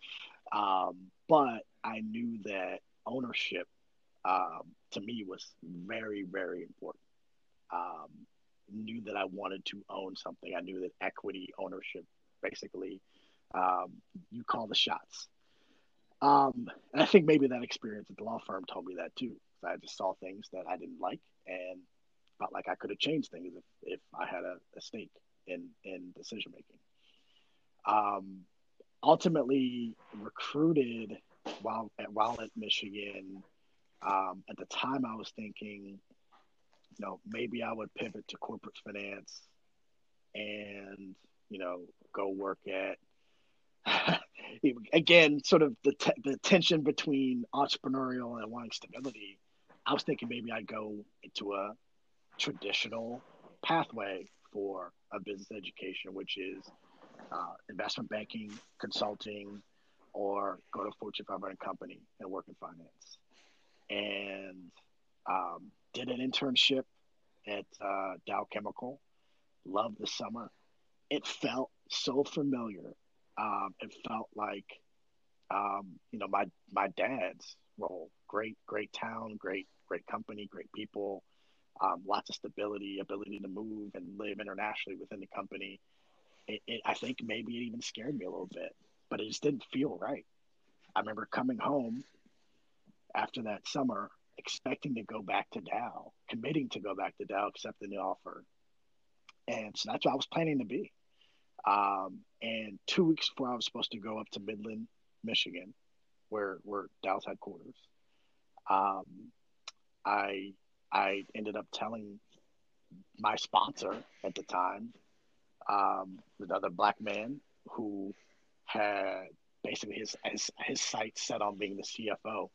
Um, but I knew that ownership um, to me was very, very important. Um, knew that I wanted to own something. I knew that equity ownership basically um, you call the shots. Um, and I think maybe that experience at the law firm told me that too. I just saw things that I didn't like and felt like I could have changed things if, if I had a, a stake in in decision making. Um, ultimately, recruited while at while at Michigan. Um, at the time, I was thinking, you know, maybe I would pivot to corporate finance, and you know, go work at again, sort of the, t- the tension between entrepreneurial and wanting stability I was thinking maybe I'd go into a traditional pathway for a business education, which is uh, investment banking, consulting, or go to Fortune 500 company and work in finance. And um, did an internship at uh, Dow Chemical. Loved the summer. It felt so familiar. Um, it felt like, um, you know, my my dad's role. Great, great town, great great company, great people, um, lots of stability, ability to move and live internationally within the company. It, it, I think maybe it even scared me a little bit, but it just didn't feel right. I remember coming home after that summer, expecting to go back to Dow, committing to go back to Dow, accepting the offer. And so that's what I was planning to be. Um, and two weeks before I was supposed to go up to Midland, Michigan, where where Dow's headquarters, um, I I ended up telling my sponsor at the time, um, another black man who had basically his his, his sights set on being the CFO.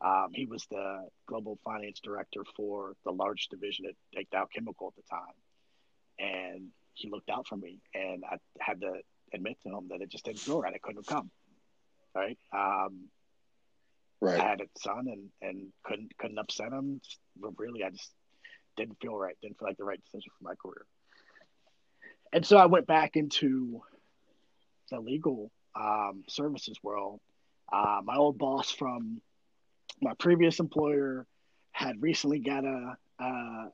Um, he was the global finance director for the large division at, at Dow Chemical at the time, and he looked out for me, and I had to admit to him that it just didn't feel right. I couldn't have come. Right. Um, right. I had a son and and couldn't couldn't upset him. But really, I just didn't feel right. Didn't feel like the right decision for my career. And so I went back into the legal um, services world. Uh, my old boss from my previous employer had recently got a, a,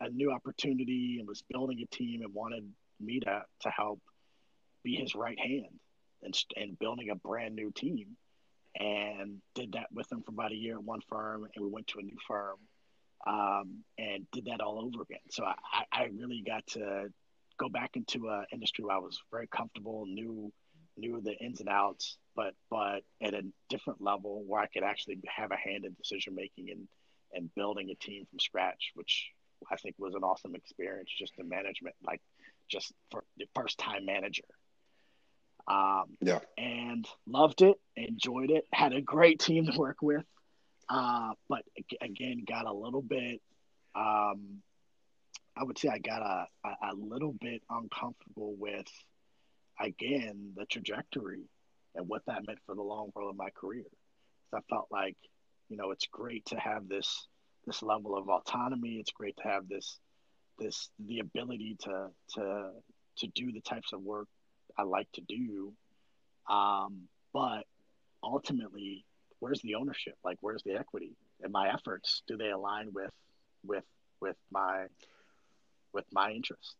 a new opportunity and was building a team and wanted me to to help be his right hand and and building a brand new team and did that with him for about a year at one firm and we went to a new firm um, and did that all over again so I, I really got to go back into an industry where I was very comfortable knew knew the ins and outs but but at a different level where I could actually have a hand in decision making and and building a team from scratch which I think was an awesome experience just in management like just for the first time manager um, yeah. And loved it, enjoyed it, had a great team to work with. Uh, but again, got a little bit, um, I would say I got a, a, a little bit uncomfortable with, again, the trajectory and what that meant for the long run of my career. I felt like, you know, it's great to have this this level of autonomy. It's great to have this this the ability to to to do the types of work I like to do. Um, but ultimately, where's the ownership? Like, where's the equity? And my efforts do they align with with with my with my interest?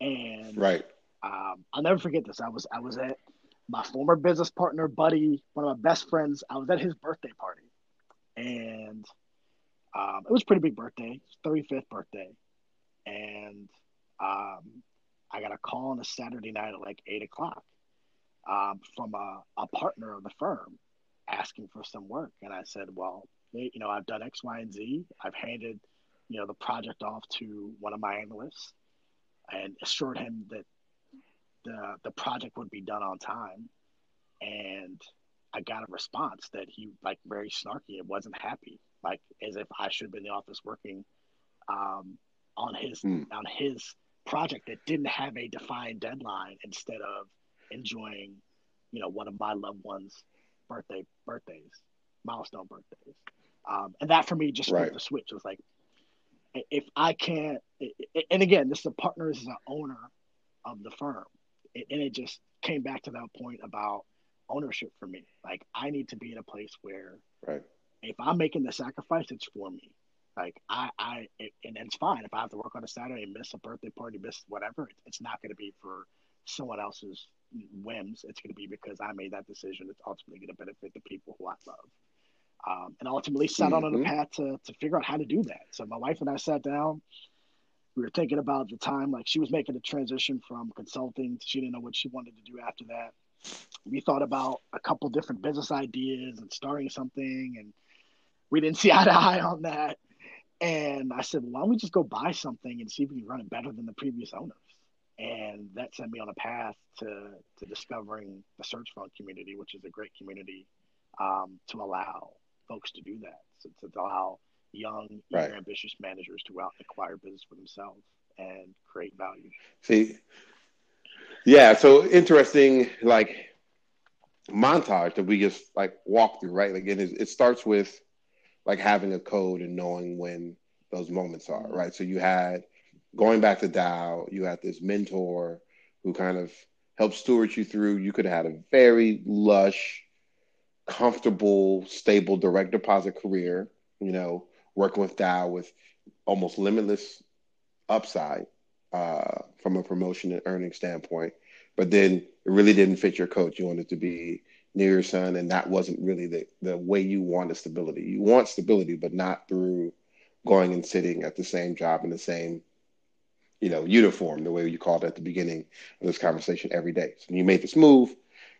And right, um, I'll never forget this. I was I was at my former business partner, buddy, one of my best friends. I was at his birthday party, and um, it was a pretty big birthday, thirty fifth birthday, and um, I got a call on a Saturday night at like eight o'clock um, from a, a partner of the firm asking for some work. And I said, well, you know, I've done X, Y, and Z. I've handed, you know, the project off to one of my analysts and assured him that the the project would be done on time. And I got a response that he like very snarky and wasn't happy, like as if I should be in the office working um, on his mm. on his project that didn't have a defined deadline instead of enjoying, you know, one of my loved ones' birthday birthdays, milestone birthdays. Um, and that for me just flipped right. the switch. It was like, if I can't, and again, this is a partner, this is an owner of the firm, and it just came back to that point about ownership for me. Like I need to be in a place where, right. if I'm making the sacrifice, it's for me. Like I, I, and it's fine if I have to work on a Saturday and miss a birthday party, miss whatever. It's not going to be for someone else's whims. It's going to be because I made that decision. It's ultimately going to benefit the people who I love. Um, and ultimately set mm-hmm. on a path to, to figure out how to do that. So my wife and I sat down. We were thinking about the time, like she was making a transition from consulting. She didn't know what she wanted to do after that. We thought about a couple different business ideas and starting something, and we didn't see eye to eye on that. And I said, well, why don't we just go buy something and see if we can run it better than the previous owners? And that sent me on a path to, to discovering the search fund community, which is a great community um, to allow folks to do that, so to allow young, right. ambitious managers to go out and acquire business for themselves and create value. See, yeah, so interesting, like montage that we just like walk through, right? Like it, is, it starts with like having a code and knowing when those moments are, right? So you had going back to Dow, you had this mentor who kind of helped steward you through. You could have had a very lush, comfortable, stable direct deposit career, you know, working with Dow with almost limitless upside uh, from a promotion and earning standpoint. But then it really didn't fit your coach. You wanted to be near your son, and that wasn't really the, the way you wanted stability. You want stability, but not through going and sitting at the same job in the same, you know, uniform, the way you called it at the beginning of this conversation every day. So you made this move,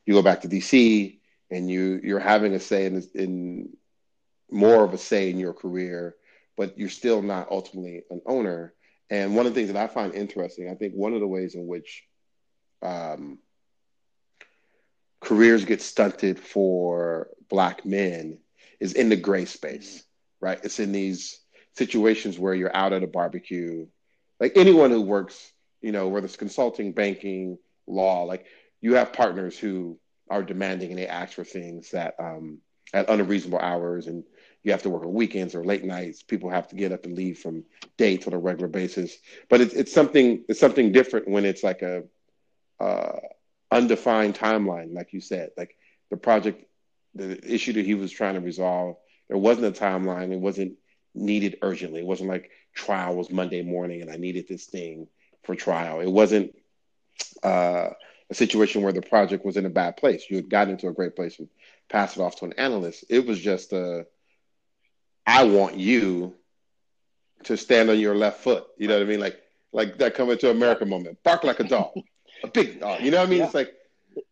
you go back to DC, and you you're having a say in, in more of a say in your career, but you're still not ultimately an owner. And one of the things that I find interesting, I think one of the ways in which um, careers get stunted for black men is in the gray space, right? It's in these situations where you're out at a barbecue. Like anyone who works you know, whether it's consulting, banking, law, like you have partners who are demanding and they ask for things that um, at unreasonable hours and you have to work on weekends or late nights. People have to get up and leave from dates on a regular basis. But it's it's something it's something different when it's like a uh, undefined timeline, like you said. Like the project, the issue that he was trying to resolve, there wasn't a timeline. It wasn't needed urgently. It wasn't like trial was Monday morning and I needed this thing for trial. It wasn't uh, a situation where the project was in a bad place. You had gotten into a great place and passed it off to an analyst. It was just a, I want you to stand on your left foot. You know what I mean? Like like that coming to America moment. Bark like a dog, a big dog. You know what I mean? Yeah. It's like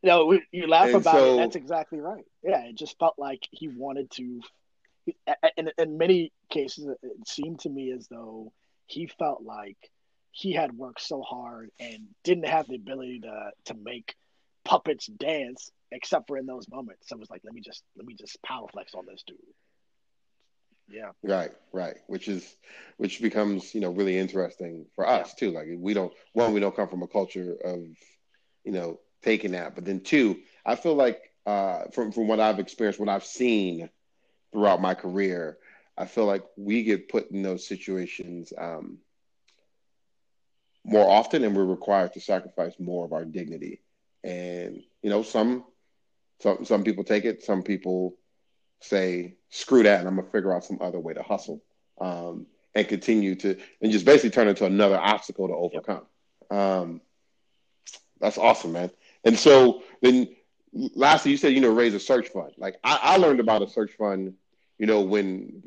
no, you laugh about so, it. That's exactly right. Yeah, it just felt like he wanted to. In, in many cases, it seemed to me as though he felt like he had worked so hard and didn't have the ability to to make puppets dance except for in those moments. So it was like, let me just let me just power flex on this dude. Yeah. Right, right. Which is which becomes, you know, really interesting for us yeah. too. Like we don't one, we don't come from a culture of, you know, taking that. But then two, I feel like uh from from what I've experienced, what I've seen throughout my career, I feel like we get put in those situations um more often and we're required to sacrifice more of our dignity. And, you know, some some some people take it, some people say, screw that, and I'm gonna figure out some other way to hustle. Um, and continue to and just basically turn into another obstacle to overcome. Um, that's awesome, man. And so then lastly, you said, you know, raise a search fund. Like I, I learned about a search fund, you know, when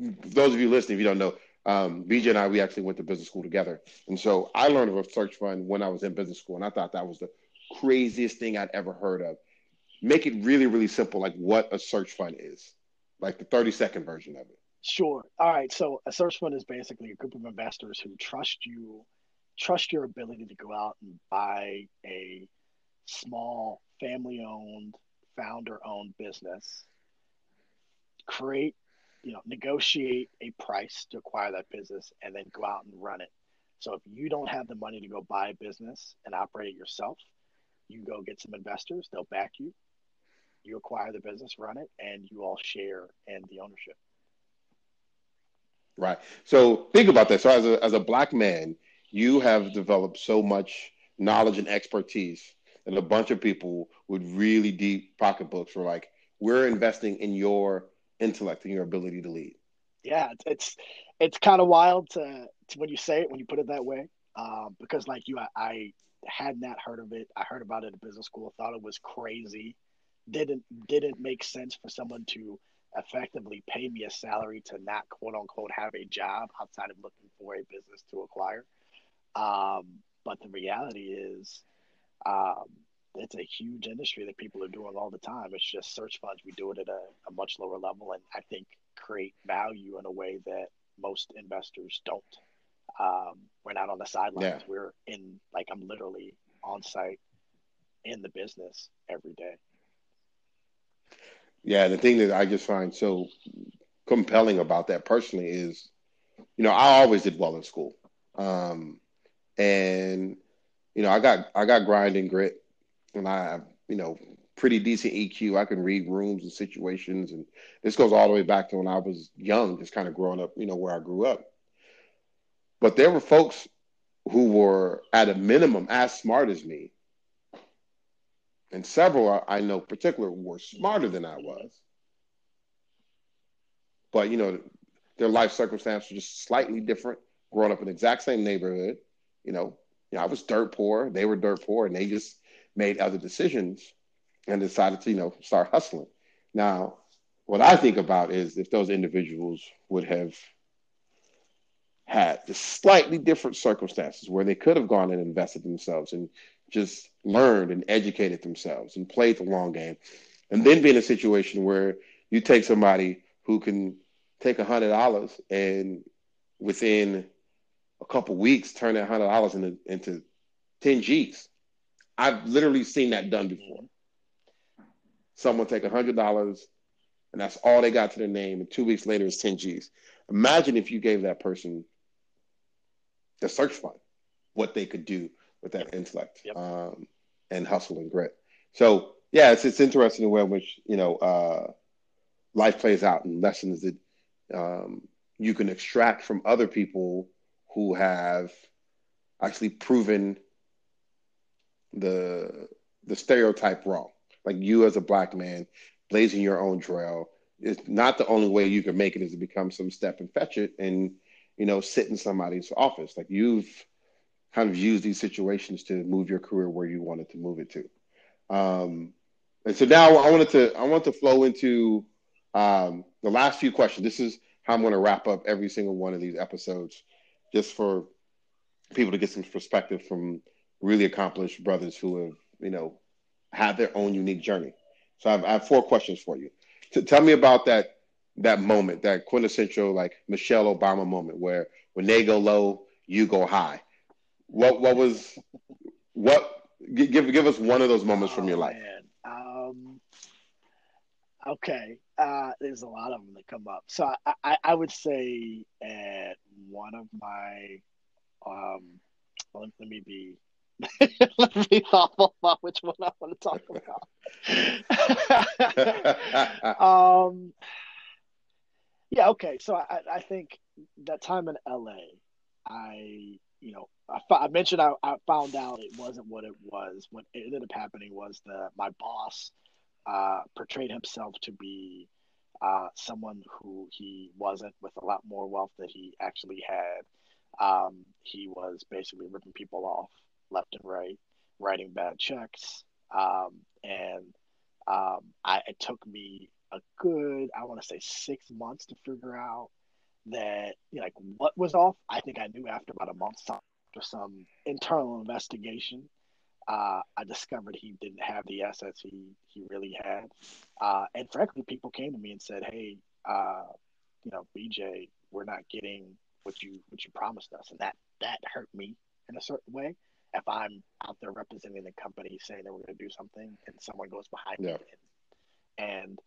those of you listening, if you don't know, um, BJ and I, we actually went to business school together. And so I learned of a search fund when I was in business school. And I thought that was the craziest thing I'd ever heard of. Make it really, really simple, like what a search fund is, like the 30 second version of it. Sure. All right. So a search fund is basically a group of investors who trust you, trust your ability to go out and buy a small family owned, founder owned business, create you know, negotiate a price to acquire that business and then go out and run it. So if you don't have the money to go buy a business and operate it yourself, you go get some investors, they'll back you. You acquire the business, run it, and you all share in the ownership. Right. So think about that. So as a as a black man, you have developed so much knowledge and expertise and a bunch of people with really deep pocketbooks were like, we're investing in your intellect and your ability to lead. Yeah, it's it's, kind of wild to, to, when you say it when you put it that way, um, because like you, I, I had not heard of it. I heard about it at business school. Thought it was crazy. Didn't didn't make sense for someone to effectively pay me a salary to not quote unquote have a job outside of looking for a business to acquire. Um, but the reality is, um, it's a huge industry that people are doing all the time. It's just search funds. We do it at a, a much lower level, and I think create value in a way that most investors don't. Um, we're not on the sidelines. Yeah. We're in, like, I'm literally on site in the business every day. Yeah, the thing that I just find so compelling about that personally is, you know, I always did well in school, um, and you know, I got I got grind and grit and I have, you know, pretty decent EQ. I can read rooms and situations. And this goes all the way back to when I was young, just kind of growing up, you know, where I grew up. But there were folks who were at a minimum as smart as me. And several I know particular were smarter than I was. But, you know, their life circumstances were just slightly different, growing up in the exact same neighborhood. You know, you know, I was dirt poor, they were dirt poor, and they just made other decisions and decided to, you know, start hustling. Now, what I think about is if those individuals would have had the slightly different circumstances where they could have gone and invested themselves and just learned and educated themselves and played the long game, and then be in a situation where you take somebody who can take a hundred dollars and within a couple weeks turn that hundred dollars into, into 10 G's I've literally seen that done before. Someone take a hundred dollars and that's all they got to their name, and two weeks later it's 10 G's. Imagine if you gave that person the search fund. what they could do with that intellect Yep. um, and hustle and grit. So yeah, it's it's interesting the way in which you know uh, life plays out and lessons that um, you can extract from other people who have actually proven the the stereotype wrong. Like you as a black man blazing your own trail is not the only way you can make it is to become some step and fetch it and you know sit in somebody's office. Like you've kind of used these situations to move your career where you wanted to move it to. Um, and so now I wanted to I want to flow into um, the last few questions. This is how I'm going to wrap up every single one of these episodes, just for people to get some perspective from really accomplished brothers who have you know had their own unique journey. So I have, I have four questions for you. Tell me about that that moment, that quintessential like Michelle Obama moment, where when they go low, you go high. What what was what give give us one of those moments from your Oh, life? Um, okay. Uh, there's a lot of them that come up. So I, I, I would say at one of my, um, let, let me be, let me be thoughtful about which one I want to talk about. um, yeah. Okay. So I, I think that time in LA, I, you know, I, I mentioned I, I found out it wasn't what it was. What ended up happening was that my boss uh, portrayed himself to be uh, someone who he wasn't, with a lot more wealth that he actually had. Um, he was basically ripping people off left and right, writing bad checks, um, and um, I, it took me a good, I want to say, six months to figure out that, you know, like, what was off. I think I knew after about a month's time, after some internal investigation uh, I discovered he didn't have the assets he he really had, uh, and frankly, people came to me and said, "Hey, uh, you know, BJ, we're not getting what you what you promised us," and that that hurt me in a certain way. If I'm out there representing the company, saying that we're going to do something, and someone goes behind Yeah. me and, and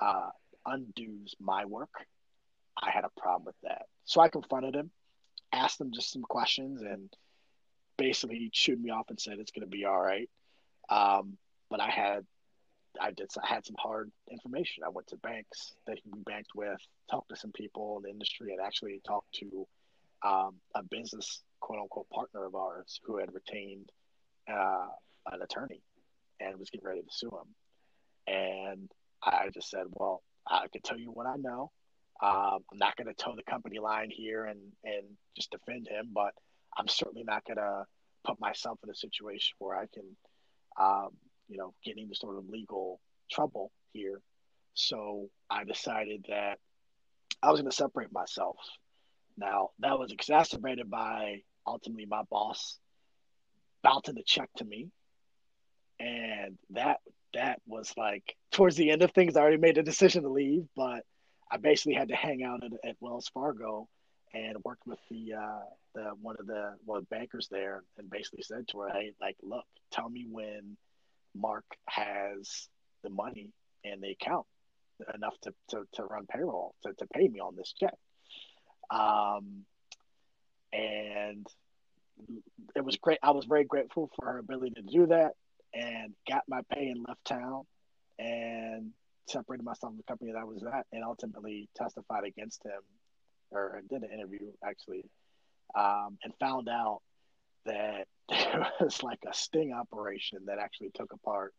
uh, undoes my work, I had a problem with that. So I confronted him, asked him just some questions, and basically he chewed me off and said it's going to be all right. Um, but I had, I did, I had some hard information. I went to banks that we banked with, talked to some people in the industry, and actually talked to um, a business quote unquote partner of ours who had retained uh, an attorney and was getting ready to sue him. And I just said, well, I can tell you what I know. Um, I'm not going to toe the company line here and, and just defend him, but I'm certainly not going to put myself in a situation where I can, um, you know, get into sort of legal trouble here. So I decided that I was going to separate myself. Now, that was exacerbated by ultimately my boss bouncing the check to me. And that that was like towards the end of things. I already made the decision to leave, but I basically had to hang out at, at Wells Fargo and worked with the uh, the one of the one bankers there, and basically said to her, "Hey, like, look, tell me when Mark has the money in the account enough to to, to run payroll to, to pay me on this check." Um, and it was great. I was very grateful for her ability to do that, and got my pay and left town, and separated myself from the company that I was at, and ultimately testified against him, or did an interview actually, um, and found out that there was like a sting operation that actually took apart,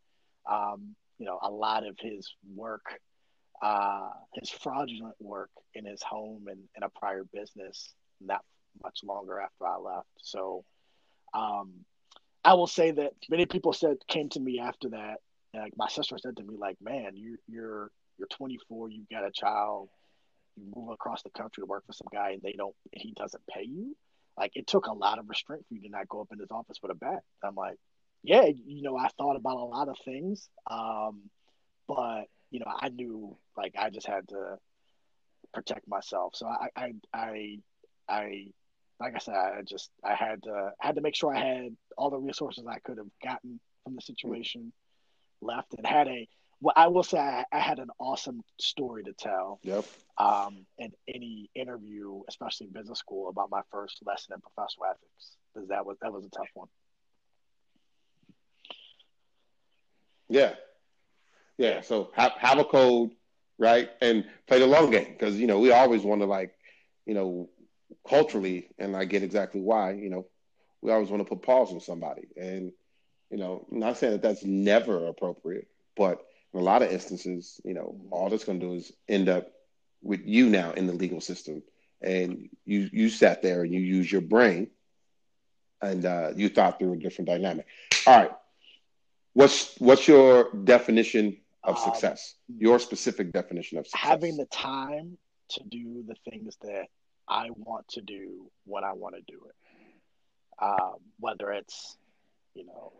um, you know, a lot of his work, uh, his fraudulent work in his home and in a prior business, not much longer after I left. So, um, I will say that many people said came to me after that. and, Like my sister said to me, like, "Man, you, you're you're 24, you've got a child, you move across the country to work for some guy, and they don't, and he doesn't pay you. Like it took a lot of restraint for you to not go up in his office with a bat." I'm like, "Yeah, you know, I thought about a lot of things, um, but you know, I knew like I just had to protect myself. So I, I, I, I like I said, I just I had to had to make sure I had all the resources I could have gotten from the situation left, and had a well, I will say I, I, had an awesome story to tell. Yep. Um, in any interview, especially in business school, about my first lesson in professional ethics, because that was that was a tough one. Yeah, yeah. So have have a code, right, and play the long game because you know we always want to like, you know, culturally, and I get exactly why. You know, we always want to put paws on somebody, and you know, I'm not saying that that's never appropriate, but in a lot of instances, you know, all that's going to do is end up with you now in the legal system, and you you sat there and you used your brain, and uh, you thought through a different dynamic. All right, what's what's your definition of um, success? Um, your specific definition of success? Having the time to do the things that I want to do when I want to do it. Um, whether it's you know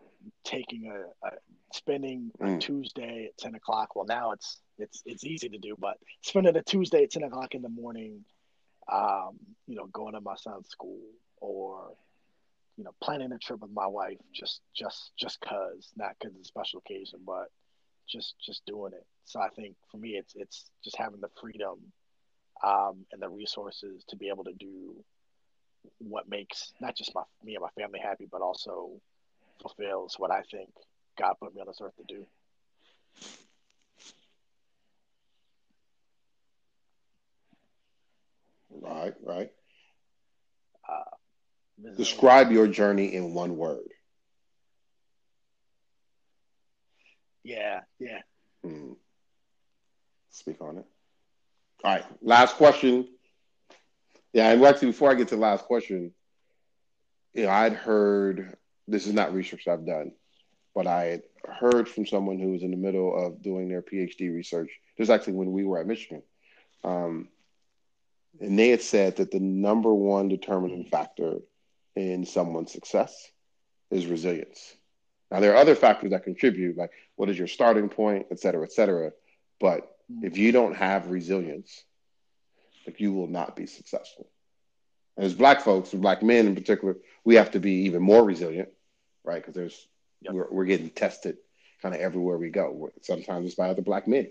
taking a, a spending mm. a Tuesday at ten o'clock. Well, now it's it's it's easy to do, but spending a Tuesday at ten o'clock in the morning, um, you know, going to my son's school or you know planning a trip with my wife just just just cause not because it's a special occasion, but just just doing it. So I think for me, it's it's just having the freedom um, and the resources to be able to do what makes not just my me and my family happy, but also fulfills what I think God put me on this earth to do. Right, right. Uh, Describe your journey in one word. Yeah, yeah. Hmm. Speak on it. All right, last question. Yeah, and actually, before I get to the last question, you know, I'd heard this is not research I've done, but I had heard from someone who was in the middle of doing their PhD research. This is actually when we were at Michigan. Um, and they had said that the number one determining factor in someone's success is resilience. Now, there are other factors that contribute, like what is your starting point, et cetera, et cetera. But if you don't have resilience, like you will not be successful. And as black folks and black men in particular, we have to be even more resilient right? Because there's yep. we're, we're getting tested kind of everywhere we go. Sometimes it's by other black men,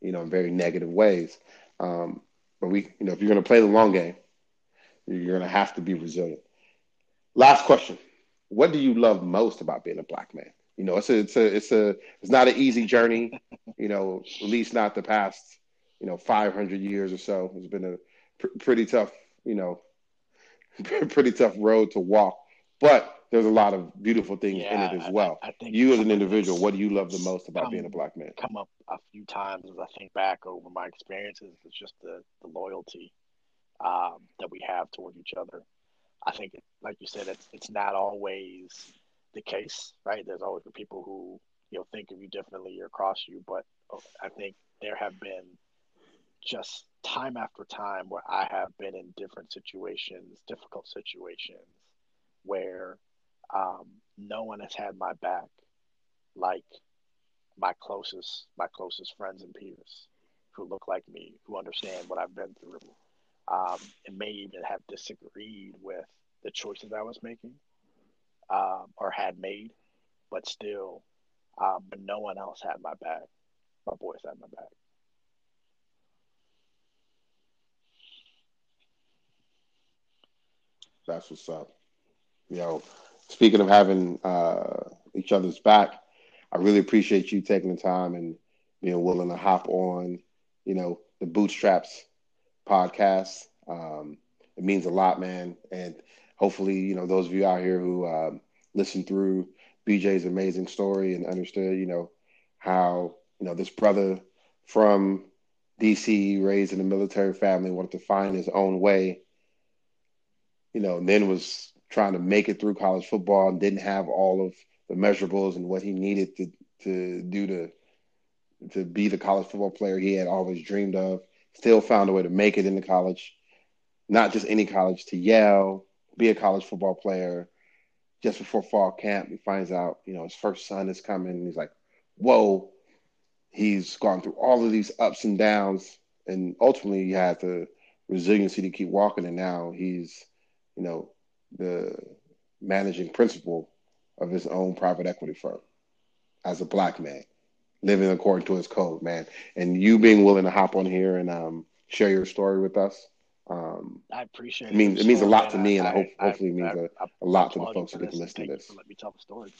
you know, in very negative ways. Um, but we, you know, if you're going to play the long game, you're going to have to be resilient. Last question: What do you love most about being a black man? You know, it's a, it's a, it's a, it's not an easy journey. You know, at least not the past, you know, 500 years or so. It's been a pr- pretty tough, you know, pretty tough road to walk. But there's a lot of beautiful things yeah, in it as well. I, I think you as an individual, what do you love the most about come, being a black man? Come up a few times as I think back over my experiences. It's just the the loyalty um, that we have toward each other. I think, like you said, it's it's not always the case, right? There's always the people who you know think of you differently or cross you, but I think there have been just time after time where I have been in different situations, difficult situations, where um, no one has had my back like my closest my closest friends and peers who look like me, who understand what I've been through, um, and may even have disagreed with the choices I was making um, or had made, but still, um, no one else had my back. My boys had my back. That's what's up. You know, speaking of having uh, each other's back, I really appreciate you taking the time and being willing to hop on, you know, the Bootstraps podcast. Um, it means a lot, man. And hopefully, you know, those of you out here who um, listened through BJ's amazing story and understood, you know, how, you know, this brother from DC, raised in a military family, wanted to find his own way, you know, and then was trying to make it through college football and didn't have all of the measurables and what he needed to to do to to be the college football player he had always dreamed of. Still found a way to make it into college, not just any college, to Yale, be a college football player. Just before fall camp, he finds out, you know, his first son is coming. he's like, whoa. He's gone through all of these ups and downs. And ultimately, he had the resiliency to keep walking. And now he's, you know, the managing principal of his own private equity firm as a black man. living according to his code, man. And you being willing to hop on here and um, share your story with us. Um, I appreciate it. Means, it means a lot to me, and I, I hope hopefully it means a, a lot to the folks that get to listen to this. Let me tell the story.